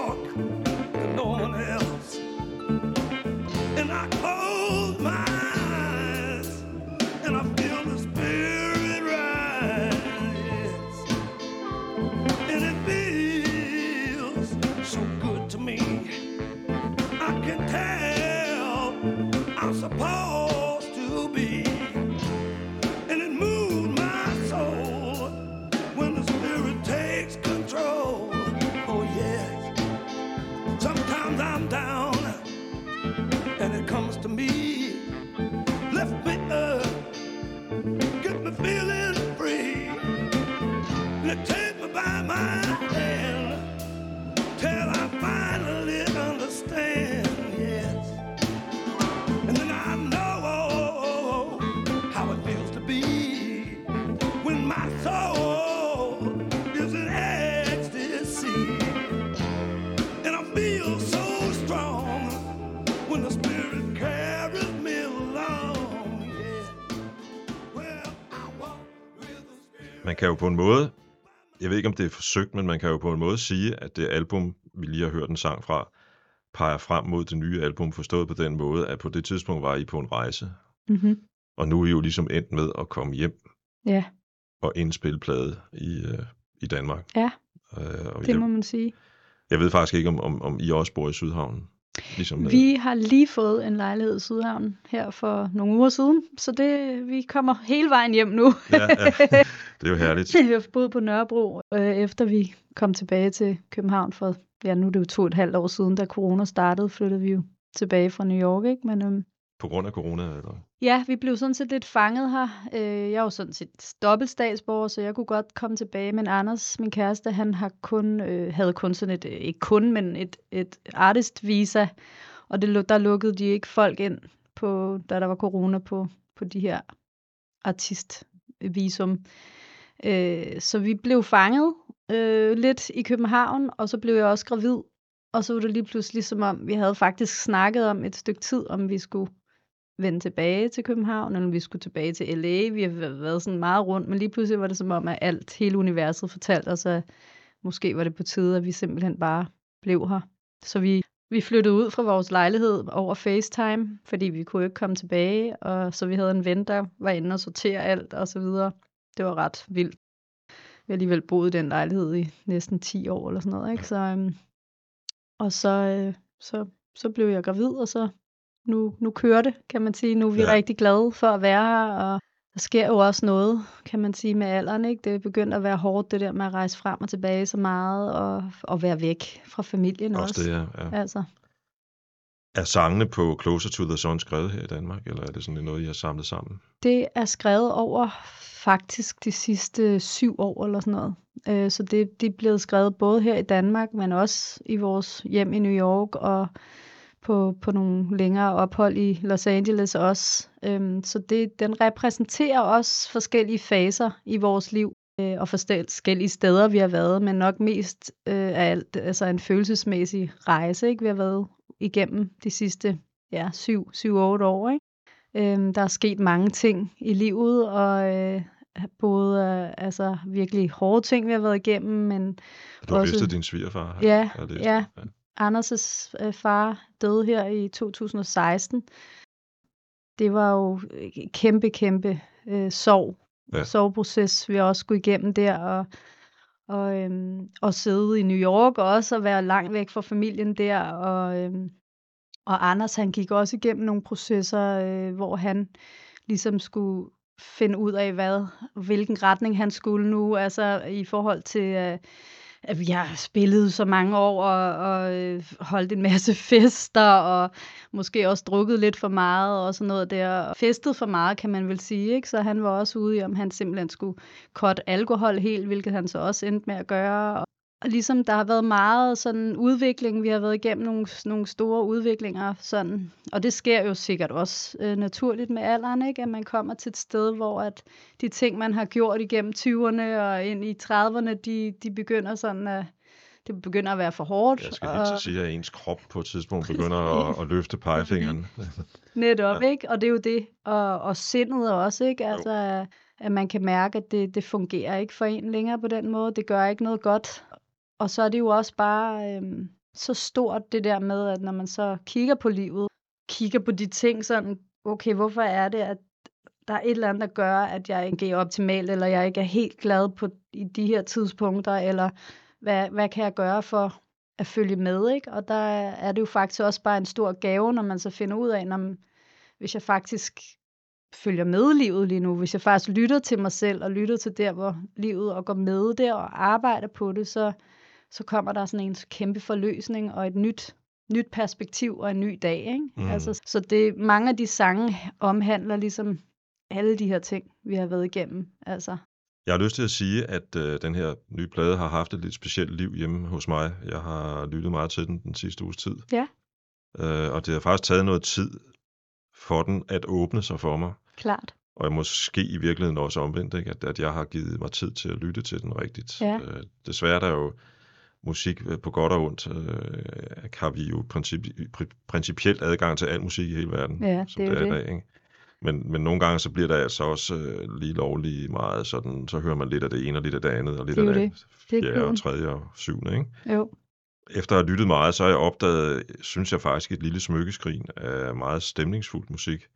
Speaker 5: when the spirit carries me along. Yeah. Well, I walk with the spirit.
Speaker 2: Man kan jo på en måde, jeg ved ikke om det er forsøgt, men man kan jo på en måde sige, at det album, vi lige har hørt en sang fra, peger frem mod det nye album, forstået på den måde, at på det tidspunkt var I på en rejse,
Speaker 1: Mm-hmm.
Speaker 2: og nu er I jo ligesom endt med at komme hjem
Speaker 1: Ja,
Speaker 2: og indspille plade i, øh, i Danmark.
Speaker 1: Ja,
Speaker 2: øh, og
Speaker 1: det må
Speaker 2: jeg,
Speaker 1: man sige.
Speaker 2: jeg ved faktisk ikke, om, om, om I også bor i Sydhavnen. Ligesom, øh,
Speaker 1: Vi har lige fået en lejlighed i Sydhavn her for nogle uger siden, så det, vi kommer hele vejen hjem nu.
Speaker 2: ja, ja, det er jo herligt.
Speaker 1: vi har boet på Nørrebro, øh, efter vi kom tilbage til København for, ja nu er det jo to og et halvt år siden, da corona startede, flyttede vi jo tilbage fra New York, ikke? Men øhm,
Speaker 2: På grund af corona, eller?
Speaker 1: Ja, vi blev sådan set lidt fanget her. Øh, jeg er jo sådan set dobbelt statsborger, så jeg kunne godt komme tilbage, men Anders, min kæreste, han har kun, øh, havde kun sådan et, øh, ikke kun, men et, et artist visa, og det, der lukkede de ikke folk ind, på, da der var corona på, på de her artistvisum. Øh, så vi blev fanget øh, lidt i København, og så blev jeg også gravid. Og så var det lige pludselig som om, vi havde faktisk snakket om et stykke tid, om vi skulle vende tilbage til København, eller om vi skulle tilbage til LA. Vi har været sådan meget rundt, men lige pludselig var det som om, at alt, hele universet fortalte os, at måske var det på tide, at vi simpelthen bare blev her. Så vi, vi flyttede ud fra vores lejlighed over FaceTime, fordi vi kunne ikke komme tilbage, og så vi havde en ven, der var inde og sortere alt og så videre. Det var ret vildt. Vi har alligevel boet i den lejlighed i næsten 10 år eller sådan noget, ikke? Så, øhm, og så, øh, så, så blev jeg gravid, og så nu, nu kører det, kan man sige. Nu er vi
Speaker 2: Ja.
Speaker 1: rigtig glade for at være her, og der sker jo også noget, kan man sige, med alderen. Ikke? Det er begyndt at være hårdt, det der med at rejse frem og tilbage så meget, og, og være væk fra familien også.
Speaker 2: Også det, ja. ja.
Speaker 1: Altså,
Speaker 2: Er sangene på Closer to the Sun skrevet her i Danmark, eller er det sådan noget, I har samlet sammen?
Speaker 1: det er skrevet over faktisk de sidste syv år eller sådan noget. Øh, Så det, det er blevet skrevet både her i Danmark, men også i vores hjem i New York og på, på nogle længere ophold i Los Angeles også. Øhm, Så det, den repræsenterer også forskellige faser i vores liv øh, og forskellige steder, vi har været, men nok mest øh, af alt altså en følelsesmæssig rejse, ikke? vi har været igennem de sidste ja, syv, syv, otte år. Ikke? Øhm, der er sket mange ting i livet, og øh, både øh, altså virkelig hårde ting, vi har været igennem, men
Speaker 2: Du har
Speaker 1: Også-
Speaker 2: mistet din svigerfar.
Speaker 1: Ja,
Speaker 2: læst.
Speaker 1: ja. Anders' øh, far døde her i 2016. Det var jo en kæmpe, kæmpe øh, sorg,
Speaker 2: Ja.
Speaker 1: sorgproces, vi også skulle igennem der, og, og, øhm, og sidde i New York og også at være langt væk fra familien der, og, øhm, og Anders han gik også igennem nogle processer, øh, hvor han ligesom skulle finde ud af, hvad, hvilken retning han skulle nu, altså i forhold til, øh, at vi har spillet så mange år og, og øh, holdt en masse fester og måske også drukket lidt for meget og sådan noget der. Og festet for meget, kan man vel sige. Ikke? Så han var også ude i, om han simpelthen skulle cut alkohol helt, hvilket han så også endte med at gøre. Og ligesom der har været meget sådan udvikling, vi har været igennem nogle, nogle store udviklinger, sådan, og det sker jo sikkert også øh, naturligt med alderen, ikke? at man kommer til et sted, hvor at de ting, man har gjort igennem 20'erne og ind i 30'erne, de, de begynder sådan at, det begynder at være for hårdt.
Speaker 2: Jeg skal
Speaker 1: og,
Speaker 2: at sige, at ens krop på et tidspunkt begynder at, at løfte pegefingeren.
Speaker 1: Netop, ja. ikke? Og det er jo det. Og, og sindet også, ikke? Altså, at- at man kan mærke, at det, det fungerer ikke for en længere på den måde. Det gør ikke noget godt. Og så er det jo også bare øhm, så stort det der med, at når man så kigger på livet, kigger på de ting sådan, okay, hvorfor er det, at der er et eller andet, der gør, at jeg ikke er optimal, eller jeg ikke er helt glad på i de her tidspunkter, eller hvad, hvad kan jeg gøre for at følge med, ikke? Og der er det jo faktisk også bare en stor gave, når man så finder ud af, når hvis jeg faktisk følger med livet lige nu, hvis jeg faktisk lytter til mig selv, og lytter til der, hvor livet, og går med der, og arbejder på det, så, så kommer der sådan en kæmpe forløsning, og et nyt, nyt perspektiv, og en ny dag, ikke?
Speaker 2: Mm.
Speaker 1: Altså, så det, mange af de sange omhandler ligesom alle de her ting, vi har været igennem, altså.
Speaker 2: Jeg har lyst til at sige, at øh, den her nye plade har haft et lidt specielt liv hjemme hos mig. Jeg har lyttet meget til den den sidste uges tid.
Speaker 1: Ja.
Speaker 2: Øh, og det har faktisk taget noget tid for den at åbne sig for mig.
Speaker 1: Klart.
Speaker 2: Og måske i virkeligheden også omvendt, ikke? At, at jeg har givet mig tid til at lytte til den rigtigt.
Speaker 1: Ja.
Speaker 2: Øh, desværre er der jo musik øh, på godt og ondt, øh, har vi jo princip, pri- principielt adgang til al musik i hele verden,
Speaker 1: Ja,
Speaker 2: som
Speaker 1: det er
Speaker 2: det er
Speaker 1: jo
Speaker 2: i
Speaker 1: det.
Speaker 2: dag. Ikke? Men, men nogle gange så bliver der altså også øh, lige lovlig meget sådan, så hører man lidt af det ene og lidt af det andet, og lidt
Speaker 1: Det
Speaker 2: af det,
Speaker 1: det. Det er
Speaker 2: fjerde og
Speaker 1: kluden.
Speaker 2: tredje og syvende. Ikke?
Speaker 1: Jo,
Speaker 2: Efter at have lyttet meget, så har jeg opdaget, synes jeg faktisk, et lille smykkeskrin af meget stemningsfuld musik,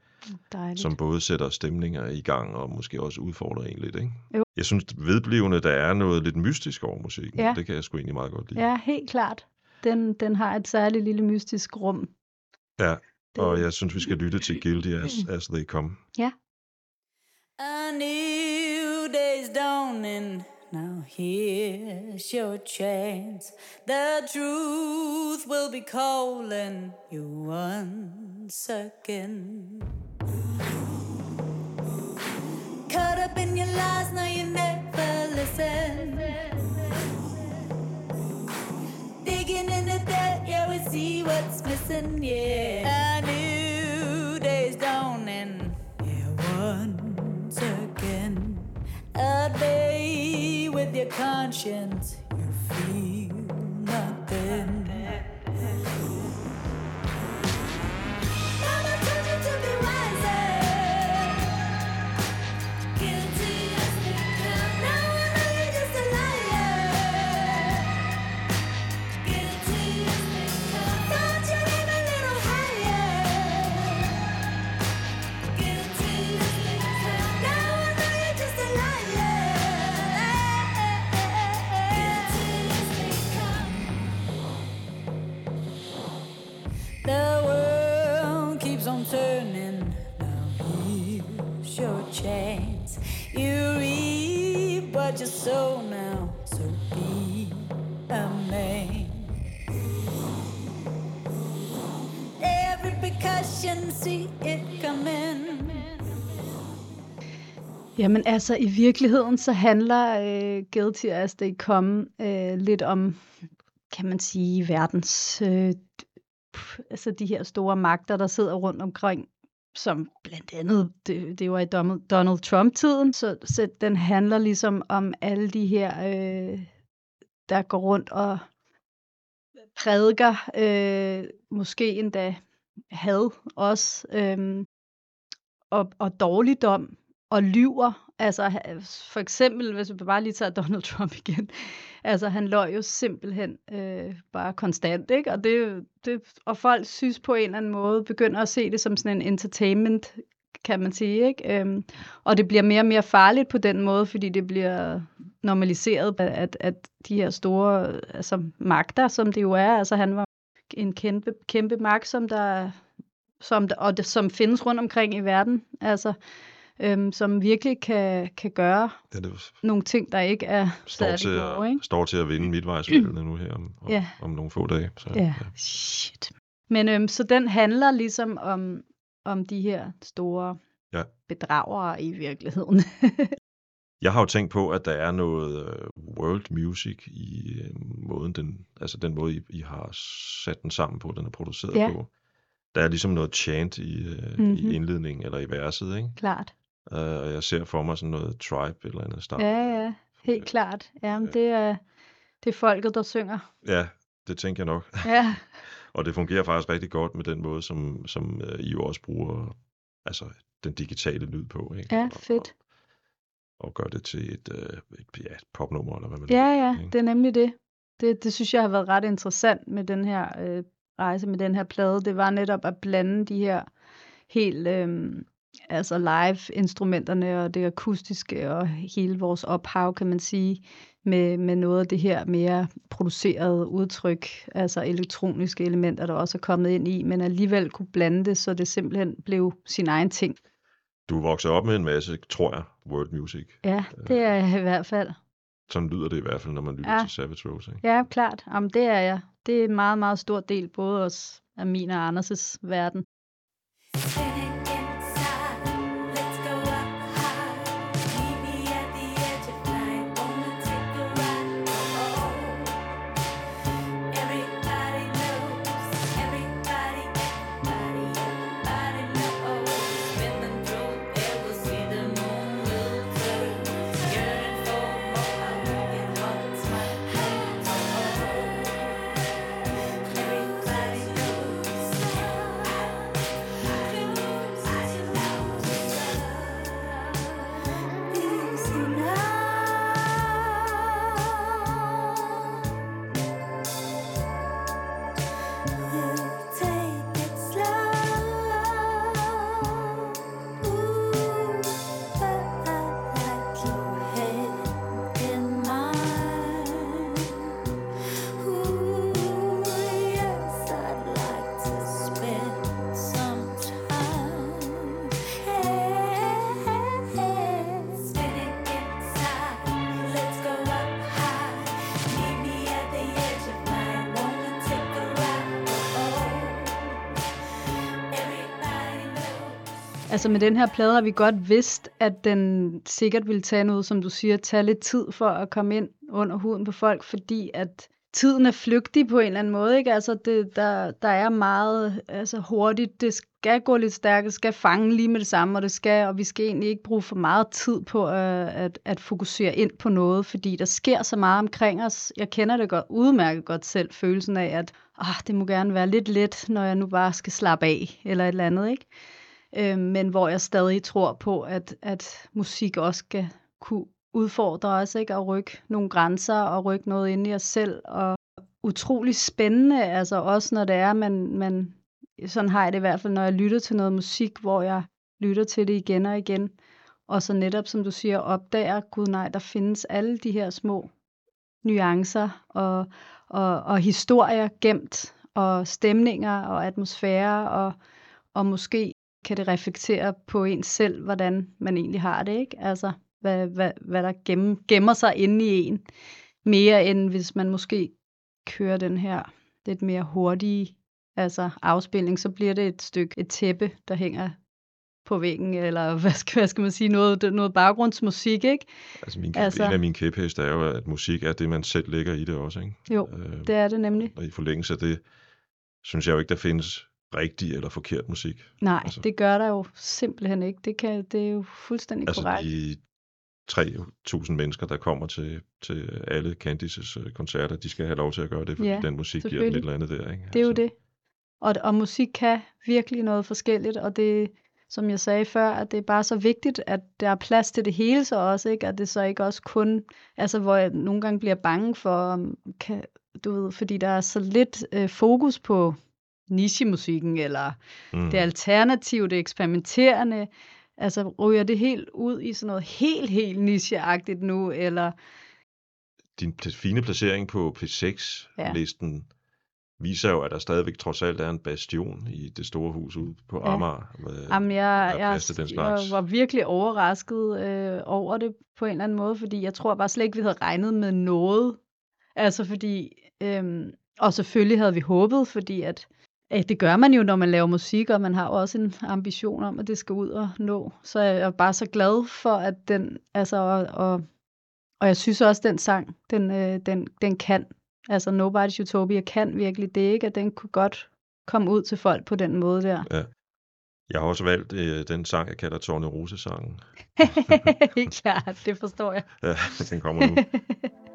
Speaker 1: dejligt.
Speaker 2: som både sætter stemninger i gang og måske også udfordrer en lidt. Ikke?
Speaker 1: Jo.
Speaker 2: Jeg synes vedblivende, der er noget lidt mystisk over musikken.
Speaker 1: Ja.
Speaker 2: Det kan jeg sgu egentlig meget godt lide.
Speaker 1: Ja, helt klart. Den, den har et særligt lille mystisk rum.
Speaker 2: Ja,
Speaker 1: Det-
Speaker 2: og jeg synes, vi skal lytte til Guilty as, as They Come.
Speaker 4: A new day's dawning. Now here's your chance. The truth will be calling you once again. Caught up in your lies, now you never listen. Digging in the dirt, yeah, we see what's missing, yeah. A new day's dawning, yeah, once again. A day with your conscience, you feel
Speaker 1: Jamen altså, i virkeligheden så handler øh, Guilty as They Come øh, lidt om, kan man sige, verdens, øh, pff, altså de her store magter, der sidder rundt omkring, som blandt andet, det, det var i Donald, Donald Trump-tiden, så, så den handler ligesom om alle de her, øh, der går rundt og prædiker, øh, måske endda had også, øh, og, og dårligdom, og lyver. Altså for eksempel, hvis vi bare lige tager Donald Trump igen, altså han løg jo simpelthen øh, bare konstant, ikke? Og, det, det, og folk synes på en eller anden måde, begynder at se det som sådan en entertainment, kan man sige, ikke? Øhm, og det bliver mere og mere farligt på den måde, fordi det bliver normaliseret, at, at de her store altså, magter, som det jo er, altså han var en kæmpe, kæmpe magt, som der, som der, og det, som findes rundt omkring i verden, altså øhm, som virkelig kan, kan gøre
Speaker 2: Ja, det
Speaker 1: nogle ting, der ikke er
Speaker 2: står til,
Speaker 1: gode, ikke?
Speaker 2: at, står til at vinde midtvejsvalgene nu her om, om,
Speaker 1: Ja.
Speaker 2: om nogle få dage. Så,
Speaker 1: Ja, shit. Men øhm, så den handler ligesom om, om de her store
Speaker 2: Ja.
Speaker 1: bedragere i virkeligheden.
Speaker 2: Jeg har jo tænkt på, at der er noget øh, world music i øh, måden, den, altså den måde, I, I har sat den sammen på, den er produceret
Speaker 1: Ja.
Speaker 2: på. Der er ligesom noget chant i, øh, mm-hmm.
Speaker 1: Mhm.
Speaker 2: i indledningen, eller i verset, ikke?
Speaker 1: klart.
Speaker 2: Uh, og jeg ser for mig sådan noget tribe eller andet stam.
Speaker 1: Ja, ja, helt klart. Jamen, det er, det er folket, der synger.
Speaker 2: ja, det tænker jeg nok.
Speaker 1: Ja,
Speaker 2: Og det fungerer faktisk rigtig godt med den måde, som, som uh, I jo også bruger altså, den digitale lyd på. Ikke?
Speaker 1: ja, fedt.
Speaker 2: Og, og gør det til et, uh, et, ja, et popnummer, eller hvad man
Speaker 1: Ja,
Speaker 2: vil,
Speaker 1: ja,
Speaker 2: ikke?
Speaker 1: det er nemlig det. Det, det synes jeg har været ret interessant med den her øh, rejse, med den her plade. Det var netop at blande de her helt øh, altså live-instrumenterne og det akustiske og hele vores ophav, kan man sige, med, med noget af det her mere producerede udtryk, altså elektroniske elementer, der også er kommet ind i, men alligevel kunne blande det, så det simpelthen blev sin egen ting.
Speaker 2: Du vokset op med en masse, tror jeg, world music.
Speaker 1: Ja, det er jeg i hvert fald.
Speaker 2: Sådan lyder det i hvert fald, når man lytter
Speaker 1: Ja.
Speaker 2: til Savage Rose. Ikke?
Speaker 1: Ja, klart. Jamen, det er jeg. Det er en meget, meget stor del, både os, af min og Anders' verden. Altså med den her plade har vi godt vidst, at den sikkert ville tage noget, som du siger, tage lidt tid for at komme ind under huden på folk, fordi at tiden er flygtig på en eller anden måde, ikke? Altså det, der, der er meget altså hurtigt, det skal gå lidt stærkt, det skal fange lige med det samme, og det skal, og vi skal egentlig ikke bruge for meget tid på at, at, at fokusere ind på noget, fordi der sker så meget omkring os. Jeg kender det godt, udmærket godt selv, følelsen af, at ah, det må gerne være lidt let, når jeg nu bare skal slappe af, eller et eller andet, ikke? Øh, men hvor jeg stadig tror på, at, at musik også skal kunne udfordre os, ikke? at rykke nogle grænser, og rykke noget ind i os selv, og utrolig spændende, altså også når det er, man, man sådan har jeg det i hvert fald, når jeg lytter til noget musik, hvor jeg lytter til det igen og igen, og så netop, som du siger, opdager, gud nej, der findes alle de her små nuancer og, og, og historier gemt, og stemninger og atmosfære, og, og måske kan det reflektere på ens selv, hvordan man egentlig har det, ikke? Altså, hvad, hvad, hvad der gemmer, gemmer sig inde i en, mere end hvis man måske kører den her lidt mere hurtige altså afspilning, så bliver det et stykke et tæppe, der hænger på væggen, eller hvad skal, hvad skal man sige, noget, noget baggrundsmusik, ikke?
Speaker 2: Altså, min,
Speaker 1: altså,
Speaker 2: en af mine kæpheste er jo, at musik er det, man selv lægger i det også, ikke?
Speaker 1: Jo,
Speaker 2: Øh,
Speaker 1: det er det nemlig.
Speaker 2: Og i forlængelse af det, synes jeg jo ikke, der findes rigtig eller forkert musik.
Speaker 1: Nej,
Speaker 2: altså-
Speaker 1: det gør der jo simpelthen ikke. Det, kan, det er jo fuldstændig
Speaker 2: Altså
Speaker 1: korrekt.
Speaker 2: de 3.000 mennesker, der kommer til, til alle Candices øh, koncerter, de skal have lov til at gøre det, fordi
Speaker 1: Ja,
Speaker 2: den musik giver dem et eller andet der, ikke?
Speaker 1: Det er jo
Speaker 2: Altså,
Speaker 1: det. Og, og musik kan virkelig noget forskelligt, og det, som jeg sagde før, at det er bare så vigtigt, at der er plads til det hele så også, ikke? At det så ikke også kun, altså hvor jeg nogle gange bliver bange for, kan, du ved, fordi der er så lidt øh, fokus på nichemusikken, eller
Speaker 2: Mm.
Speaker 1: det alternative, det eksperimenterende, altså ryger det helt ud i sådan noget helt, helt nicheagtigt nu, eller
Speaker 2: Din fine placering på P6-listen viser jo, at der stadigvæk trods alt er en bastion i det store hus ude på
Speaker 1: Ja.
Speaker 2: Amager. Med,
Speaker 1: Jamen, jeg, jeg, jeg var virkelig overrasket øh, over det på en eller anden måde, fordi jeg tror bare slet ikke, vi havde regnet med noget. Altså fordi, øhm, og selvfølgelig havde vi håbet, fordi at det gør man jo, når man laver musik, og man har også en ambition om, at det skal ud og nå. Så jeg er bare så glad for, at den, altså, og, og, og jeg synes også, at den sang, den, øh, den, den kan, altså Nobody's Utopia kan virkelig det, ikke? At den kunne godt komme ud til folk på den måde der.
Speaker 2: Jeg har også valgt øh, den sang, jeg kalder Tårne Rose-sangen.
Speaker 1: Helt klart, det forstår jeg.
Speaker 2: Ja, den kommer nu.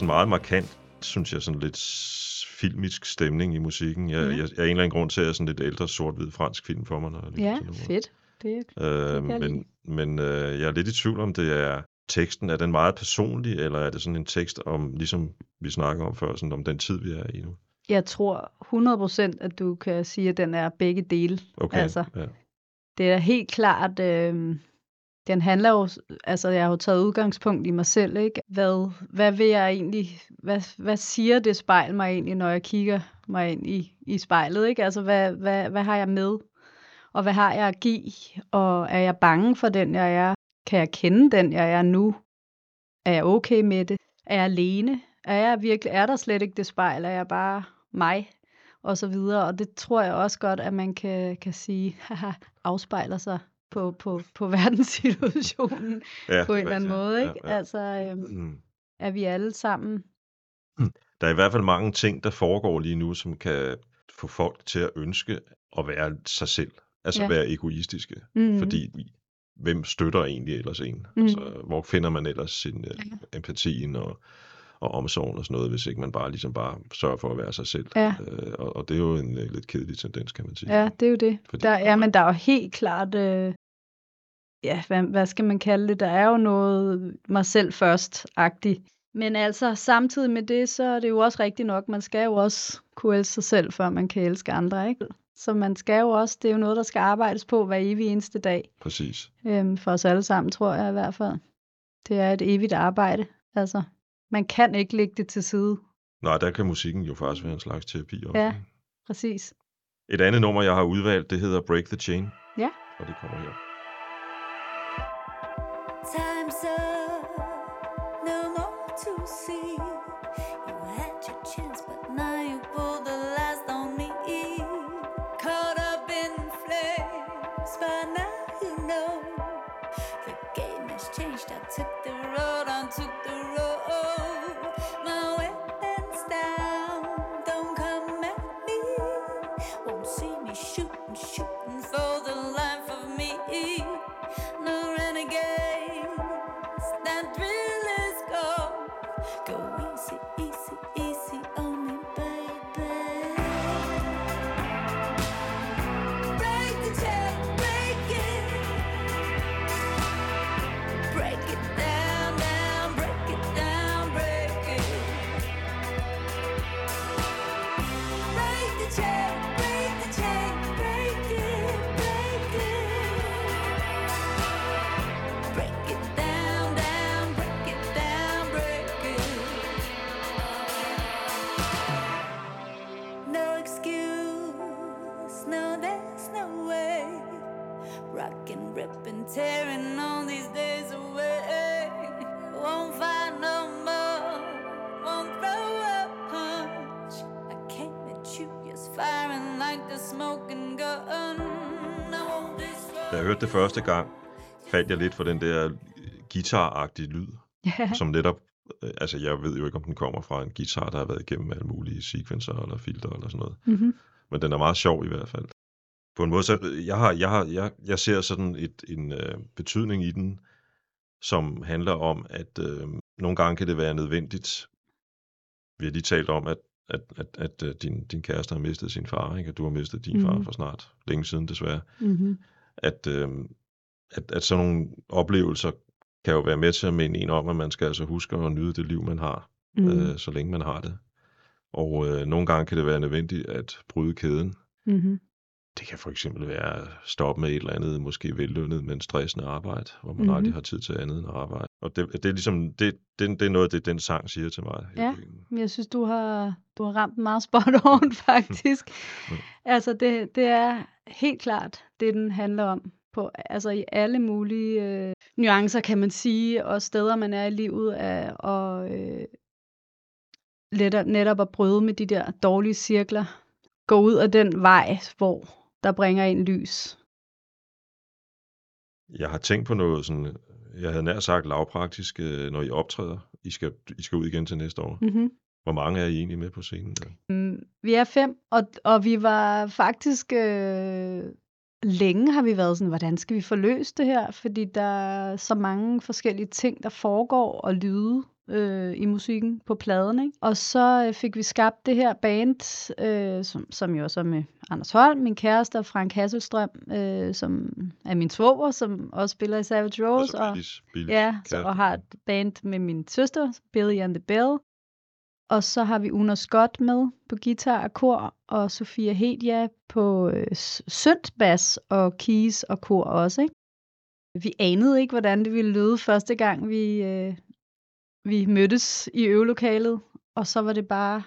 Speaker 2: sådan meget markant, synes jeg, sådan lidt filmisk stemning i musikken. Jeg,
Speaker 1: Mhm.
Speaker 2: jeg, jeg er en eller anden grund til, at jeg er sådan lidt ældre sort-hvid fransk film for mig, når jeg
Speaker 1: Ja, fedt. Det er
Speaker 2: Øh,
Speaker 1: jeg
Speaker 2: men men øh, jeg er lidt i tvivl om, det er teksten, er den meget personlig, eller er det sådan en tekst om, ligesom vi snakker om før, sådan om den tid, vi er i nu?
Speaker 1: Jeg tror 100% at du kan sige, at den er begge dele.
Speaker 2: Okay,
Speaker 1: Altså,
Speaker 2: ja.
Speaker 1: det er helt klart, øh, den handler jo, altså jeg har jo taget udgangspunkt i mig selv, ikke? Hvad, hvad vil jeg egentlig, hvad, hvad siger det spejl mig egentlig, når jeg kigger mig ind i, i spejlet, ikke? Altså, hvad, hvad, hvad har jeg med? Og hvad har jeg at give? Og er jeg bange for den, jeg er? kan jeg kende den, jeg er nu? Er jeg okay med det? Er jeg alene? Er jeg virkelig, er der slet ikke det spejl? Er jeg bare mig? Og så videre. Og det tror jeg også godt, at man kan, kan sige, haha, afspejler sig på, på, på verdenssituationen
Speaker 2: Ja,
Speaker 1: på en eller anden
Speaker 2: ja,
Speaker 1: måde.
Speaker 2: ja,
Speaker 1: Ikke?
Speaker 2: ja.
Speaker 1: Altså, øhm,
Speaker 2: Mm.
Speaker 1: er vi alle sammen
Speaker 2: Der er i hvert fald mange ting, der foregår lige nu, som kan få folk til at ønske at være sig selv. Altså
Speaker 1: Ja.
Speaker 2: være egoistiske.
Speaker 1: Mhm.
Speaker 2: Fordi hvem støtter egentlig ellers en?
Speaker 1: Mhm.
Speaker 2: Altså, hvor finder man ellers sin uh, empatien og, og omsorgen og sådan noget, hvis ikke man bare ligesom bare sørger for at være sig selv.
Speaker 1: Ja.
Speaker 2: Øh, og, og det er jo en uh, lidt kedelig tendens, kan man sige.
Speaker 1: Ja, det er jo det.
Speaker 2: Fordi-
Speaker 1: Der, ja, men der er jo helt klart, øh, ja, hvad, hvad skal man kalde det? Der er jo noget mig selv først-agtigt. Men altså, samtidig med det, så er det jo også rigtigt nok, man skal jo også kunne elske sig selv, før man kan elske andre, ikke? Så man skal jo også, det er jo noget, der skal arbejdes på hver evig eneste dag.
Speaker 2: Præcis.
Speaker 1: Øhm, for os alle sammen, tror jeg i hvert fald. Det er et evigt arbejde. Altså, man kan ikke lægge det til side.
Speaker 2: Nej, der kan musikken jo faktisk være en slags terapi også.
Speaker 1: Ja. Præcis.
Speaker 2: Et andet nummer, jeg har udvalgt, det hedder Break the Chain.
Speaker 1: Ja.
Speaker 2: Og det kommer her.
Speaker 4: Time's up, no more to see.
Speaker 2: Jeg hørte det første gang, faldt jeg lidt for den der guitar-agtige lyd,
Speaker 1: Ja.
Speaker 2: som netop, øh, altså jeg ved jo ikke, om den kommer fra en guitar, der har været igennem alle mulige sequencer eller filter eller sådan noget.
Speaker 1: Mm-hmm.
Speaker 2: Men den er meget sjov i hvert fald. På en måde, så jeg, har, jeg, har, jeg, jeg ser sådan et, en øh, betydning i den, som handler om, at øh, nogle gange kan det være nødvendigt. Vi har lige talt om, at, at, at, at øh, din, din kæreste har mistet sin far, ikke? og du har mistet din far
Speaker 1: Mhm.
Speaker 2: for snart længe siden desværre.
Speaker 1: Mm-hmm.
Speaker 2: At, øh, at, at sådan nogle oplevelser kan jo være med til at minde en om, at man skal altså huske at nyde det liv, man har,
Speaker 1: Mm.
Speaker 2: øh, så længe man har det. Og øh, nogle gange kan det være nødvendigt at bryde kæden.
Speaker 1: Mm-hmm.
Speaker 2: Det kan for eksempel være at stoppe med et eller andet, måske vellønnet, men stressende arbejde, hvor man
Speaker 1: Mhm.
Speaker 2: mm-hmm. aldrig har tid til andet end arbejde. Og det, det er ligesom, det, det, det er noget det, den sang siger til mig.
Speaker 1: Ja. Jeg synes, du har, du har ramt meget spot on, faktisk.
Speaker 2: Mm.
Speaker 1: altså, det, det er helt klart det, den handler om. På, altså i alle mulige øh, nuancer, kan man sige, og steder, man er i livet, af, og øh, lettere, netop at bryde med de der dårlige cirkler. Gå ud af den vej, hvor der bringer en lys.
Speaker 2: Jeg har tænkt på noget sådan, jeg havde nær sagt lavpraktisk, øh, når I optræder. I skal, I skal ud igen til næste år.
Speaker 1: Mm-hmm.
Speaker 2: Hvor mange er I egentlig med på scenen? Der?
Speaker 1: Mm, Vi er fem, og, og vi var faktisk øh, længe har vi været sådan, hvordan skal vi få løst det her? Fordi der er så mange forskellige ting, der foregår og lyde øh, i musikken på pladen. Ikke? Og så øh, fik vi skabt det her band, øh, som, som jo også er med Anders Holm, min kæreste, og Frank Hasselstrøm, øh, som er min svoger, som også spiller i Savage Rose.
Speaker 2: Altså Billys, Billys
Speaker 1: Ja, så,
Speaker 2: kæreste.
Speaker 1: og har et band med min søster, Billy and the Bell. Og så har vi Una Scott med på guitar og kor, og Sofia Hedia på øh, s- syntbas og keys og kor også. Ikke? Vi anede ikke, hvordan det ville lyde første gang, vi, øh, vi mødtes i øvelokalet, og så var det bare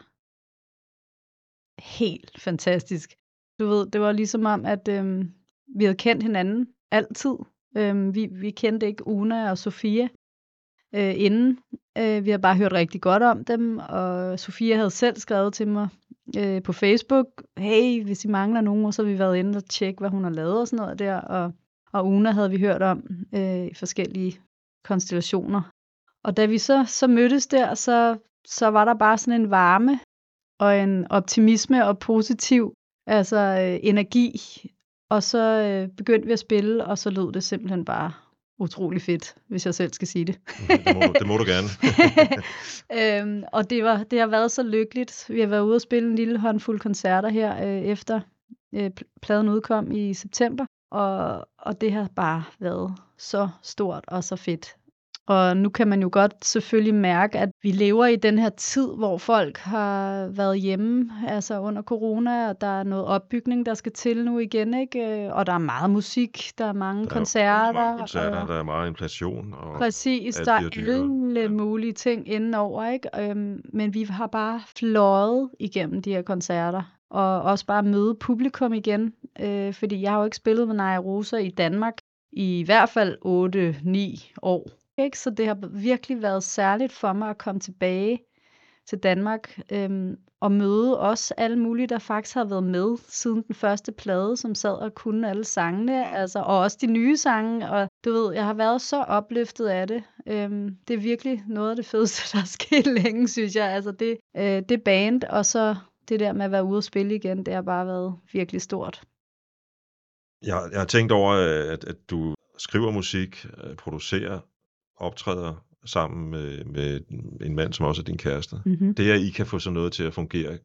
Speaker 1: helt fantastisk. Du ved, det var ligesom om, at øh, vi havde kendt hinanden altid, Øhm, vi, vi kendte ikke Una og Sofia øh, inden. Øh, vi har bare hørt rigtig godt om dem, og Sofia havde selv skrevet til mig øh, på Facebook, hey, hvis I mangler nogen, så har vi været inde og tjekke, hvad hun har lavet og sådan noget der, og, og Una havde vi hørt om øh, i forskellige konstellationer. Og da vi så, så mødtes der, så, så var der bare sådan en varme og en optimisme og positiv altså øh, energi. Og så øh, begyndte vi at spille, og så lød det simpelthen bare utrolig fedt, hvis jeg selv skal sige det.
Speaker 2: Det må, du- det må du gerne.
Speaker 1: øhm, og det, var, det har været så lykkeligt. Vi har været ude og spille en lille håndfuld koncerter her, øh, efter øh, pl- pladen udkom i september. Og, og det har bare været så stort og så fedt. Og nu kan man jo godt selvfølgelig mærke, at vi lever i den her tid, hvor folk har været hjemme, altså under corona, og der er noget opbygning, der skal til nu igen, ikke? Øh, Og der er meget musik, der er mange
Speaker 2: Der er
Speaker 1: koncerter.
Speaker 2: mange koncerter,
Speaker 1: og-
Speaker 2: der er meget inflation. Og
Speaker 1: Præcis, der er alle
Speaker 2: Ja.
Speaker 1: mulige ting indenover, ikke? Øhm, men vi har bare fløjet igennem de her koncerter, og også bare møde publikum igen, øh, fordi jeg har jo ikke spillet med Naja Rosa i Danmark i i hvert fald 8-9 år. Ikke? Så det har virkelig været særligt for mig at komme tilbage til Danmark øhm, og møde også alle mulige, der faktisk har været med siden den første plade, som sad og kunne alle sangene, altså, og også de nye sange. Og du ved, jeg har været så opløftet af det. Øhm, det er virkelig noget af det fedeste, der er sket længe, synes jeg. Altså det, øh, det band, og så det der med at være ude og spille igen, det har bare været virkelig stort.
Speaker 2: Jeg, jeg har tænkt over, øh, at, at du skriver musik, øh, producerer, optræder sammen med, med en mand, som også er din kæreste.
Speaker 1: Mm-hmm.
Speaker 2: Det, at I kan få sådan noget til at fungere,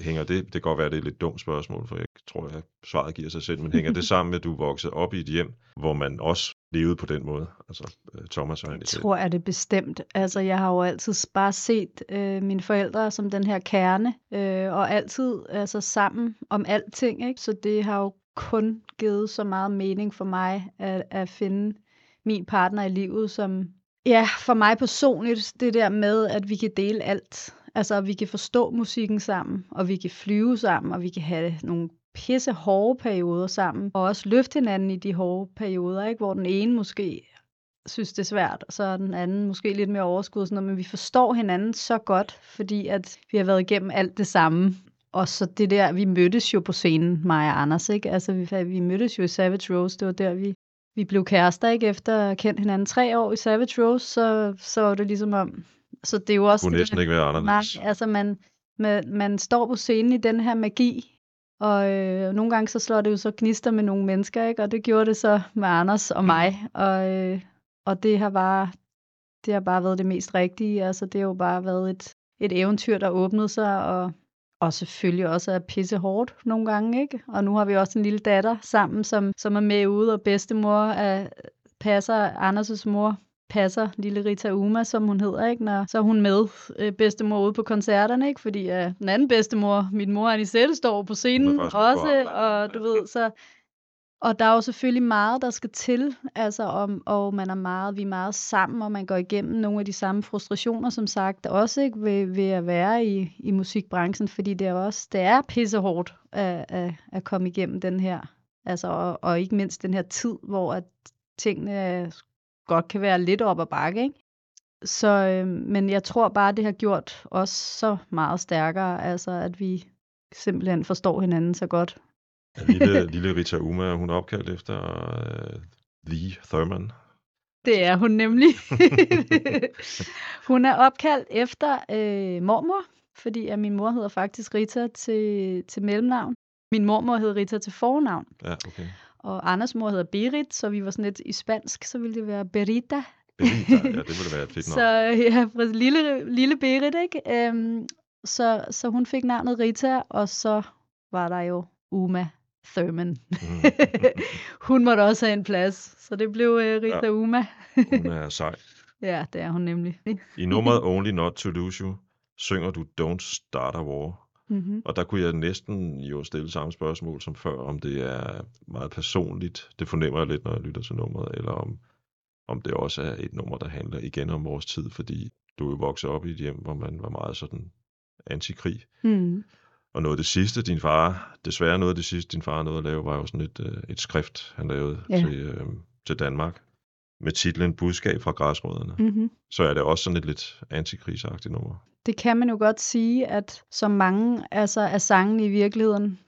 Speaker 2: hænger det, det kan godt være, det er et lidt dumt spørgsmål, for jeg tror, at svaret giver sig selv, men hænger det sammen med, at du voksede op i et hjem, hvor man også levede på den måde? Altså øh, Thomas og
Speaker 1: Jeg tror, er det bestemt. Altså, jeg har jo altid bare set øh, mine forældre som den her kerne, øh, og altid altså, sammen om alting. Ikke? Så det har jo kun givet så meget mening for mig at, at finde min partner i livet, som ja, for mig personligt, det der med, at vi kan dele alt. Altså, at vi kan forstå musikken sammen, og vi kan flyve sammen, og vi kan have nogle pisse hårde perioder sammen, og også løfte hinanden i de hårde perioder, ikke? hvor den ene måske synes, det er svært, og så er den anden måske lidt mere overskud, sådan noget, men vi forstår hinanden så godt, fordi at vi har været igennem alt det samme. Og så det der, vi mødtes jo på scenen, mig og Anders, ikke? Altså, vi, vi mødtes jo i Savage Rose, det var der, vi, vi blev kærester, ikke? Efter at kendt hinanden tre år i Savage Rose, så, så var det ligesom om... Så det er jo også...
Speaker 2: kunne
Speaker 1: det
Speaker 2: næsten
Speaker 1: der-
Speaker 2: ikke være anderledes.
Speaker 1: Nej, altså man, man, man står på scenen i den her magi, og øh, nogle gange så slår det jo så gnister med nogle mennesker, ikke? og det gjorde det så med Anders og mig, og, øh, og det har bare det har bare været det mest rigtige. Altså det har jo bare været et, et eventyr, der åbnede sig, og, og selvfølgelig også er pisse hårdt nogle gange, ikke? Og nu har vi også en lille datter sammen, som, som er med ude, og bedstemor er, passer, Anders' mor passer lille Rita Uma, som hun hedder, ikke? Når, så er hun med øh, bedstemor ude på koncerterne, ikke? Fordi øh, den anden bedstemor, min mor Anisette, står på scenen også, og du ved, så... Og der er jo selvfølgelig meget, der skal til, altså om, og man er meget, vi er meget sammen, og man går igennem nogle af de samme frustrationer, som sagt, også ikke ved, ved at være i, i musikbranchen, fordi det er også, det er pissehårdt at, at, at komme igennem den her, altså, og, og ikke mindst den her tid, hvor at tingene godt kan være lidt op ad bakke, ikke? Så, øh, men jeg tror bare, det har gjort os så meget stærkere, altså at vi simpelthen forstår hinanden så godt.
Speaker 2: Ja, lille, lille Rita Uma, hun er opkaldt efter uh, Lee Thurman.
Speaker 1: Det er hun nemlig. hun er opkaldt efter øh, mormor, fordi at min mor hedder faktisk Rita til, til mellemnavn. Min mormor hed Rita til fornavn,
Speaker 2: Ja, okay.
Speaker 1: og Anders mor hedder Berit, så vi var sådan lidt i spansk, så ville det være Berita.
Speaker 2: Benita, ja, det ville være et fedt
Speaker 1: Så
Speaker 2: navn.
Speaker 1: ja, præcis. lille, lille Berit, ikke? Øhm, så, så hun fik navnet Rita, og så var der jo Uma Thurman.
Speaker 2: Mm.
Speaker 1: hun måtte også have en plads, så det blev øh, Rita
Speaker 2: Ja.
Speaker 1: Uma.
Speaker 2: Hun er sej.
Speaker 1: ja, det er hun nemlig.
Speaker 2: I nummeret Only Not To Lose You synger du Don't Start a War.
Speaker 1: Mm-hmm.
Speaker 2: Og der kunne jeg næsten jo stille samme spørgsmål som før, om det er meget personligt. Det fornemmer jeg lidt, når jeg lytter til nummeret, eller om, om det også er et nummer, der handler igen om vores tid, fordi du er jo vokset op i et hjem, hvor man var meget sådan antikrig.
Speaker 1: Mm.
Speaker 2: Og noget af det sidste, din far, desværre noget af det sidste, din far nåede at lave, var jo sådan et, øh, et skrift, han lavede
Speaker 1: Ja.
Speaker 2: til, øh, til Danmark med titlen Budskab fra græsrødderne,
Speaker 1: Mm-hmm.
Speaker 2: så er det også sådan et lidt antikriseagtigt nummer.
Speaker 1: Det kan man jo godt sige, at som mange altså, af sangene i virkeligheden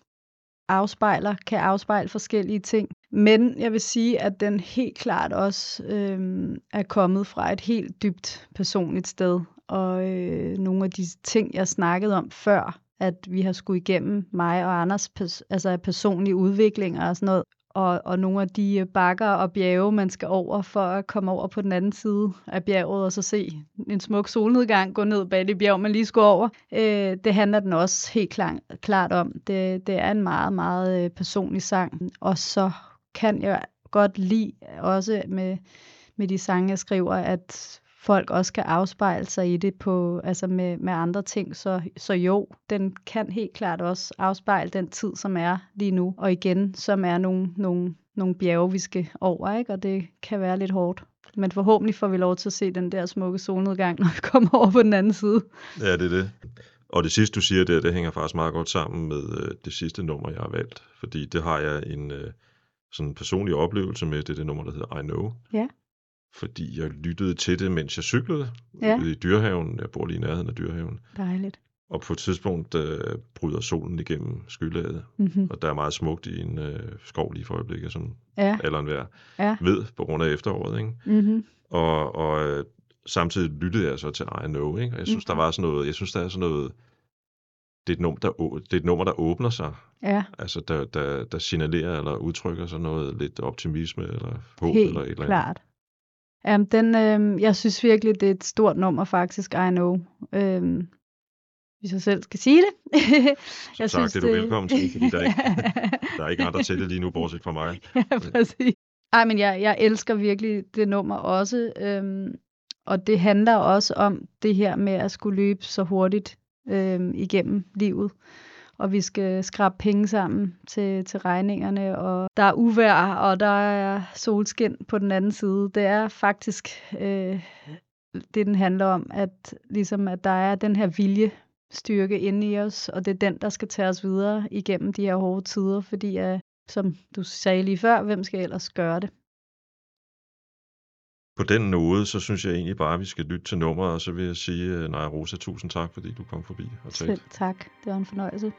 Speaker 1: afspejler, kan afspejle forskellige ting. Men jeg vil sige, at den helt klart også øhm, er kommet fra et helt dybt personligt sted. Og øh, nogle af de ting, jeg snakkede om før, at vi har skulle igennem mig og Anders pers- altså personlige udviklinger og sådan noget, og, og nogle af de øh, bakker og bjerge, man skal over for at komme over på den anden side af bjerget og så se en smuk solnedgang gå ned bag det bjerg, man lige skulle over. Øh, det handler den også helt klar, klart om. Det, det er en meget, meget øh, personlig sang. Og så kan jeg godt lide også med, med de sange, jeg skriver, at folk også kan afspejle sig i det på, altså med, med andre ting. Så, så jo, den kan helt klart også afspejle den tid, som er lige nu. Og igen, som er nogle, nogle, nogle bjerge, vi skal over, ikke? og det kan være lidt hårdt. Men forhåbentlig får vi lov til at se den der smukke solnedgang, når vi kommer over på den anden side.
Speaker 2: Ja, det er det. Og det sidste, du siger der, det hænger faktisk meget godt sammen med øh, det sidste nummer, jeg har valgt. Fordi det har jeg en øh, sådan personlig oplevelse med. Det er det nummer, der hedder I Know.
Speaker 1: Ja.
Speaker 2: Fordi jeg lyttede til det, mens jeg cyklede
Speaker 1: Ja.
Speaker 2: ude i Dyrehaven. Jeg bor lige i nærheden af Dyrehaven.
Speaker 1: Dejligt.
Speaker 2: Og på et tidspunkt øh, bryder solen igennem skylaget.
Speaker 1: Mm-hmm.
Speaker 2: Og der er meget smukt i en øh, skov lige for øjeblikket, som
Speaker 1: Ja,
Speaker 2: alle enhver
Speaker 1: ja.
Speaker 2: ved på grund af efteråret. Ikke?
Speaker 1: Mm-hmm.
Speaker 2: Og, og øh, samtidig lyttede jeg så til I Know, ikke? Og jeg synes,
Speaker 1: Mhm.
Speaker 2: der var sådan noget, jeg synes, der er sådan noget, det er et nummer, der, det er et nummer, der åbner sig.
Speaker 1: Ja,
Speaker 2: Altså, der, der, der signalerer eller udtrykker sådan noget lidt optimisme eller håb
Speaker 1: helt
Speaker 2: eller et eller andet.
Speaker 1: klart. Jamen, den, øh, jeg synes virkelig, det er et stort nummer faktisk, I know. Øh, hvis jeg selv skal sige det.
Speaker 2: Så tak, det er du velkommen til, fordi der er ikke- Der er ikke andre til det lige nu, bortset fra mig.
Speaker 1: ja, præcis. Ej, men jeg, jeg elsker virkelig det nummer også. Øhm, og det handler også om det her med at skulle løbe så hurtigt øhm, igennem livet. Og vi skal skrabe penge sammen til, til regningerne, og der er uvejr, og der er solskin på den anden side. Det er faktisk øh, det, den handler om, at, ligesom, at der er den her viljestyrke inde i os, og det er den, der skal tage os videre igennem de her hårde tider, fordi øh, som du sagde lige før, hvem skal ellers gøre det?
Speaker 2: På den nåde, så synes jeg egentlig bare, at vi skal lytte til nummeret, og så vil jeg sige, øh, Naja Rosa, tusind tak, fordi du kom forbi og talte.
Speaker 1: Selv tak. Det var en fornøjelse.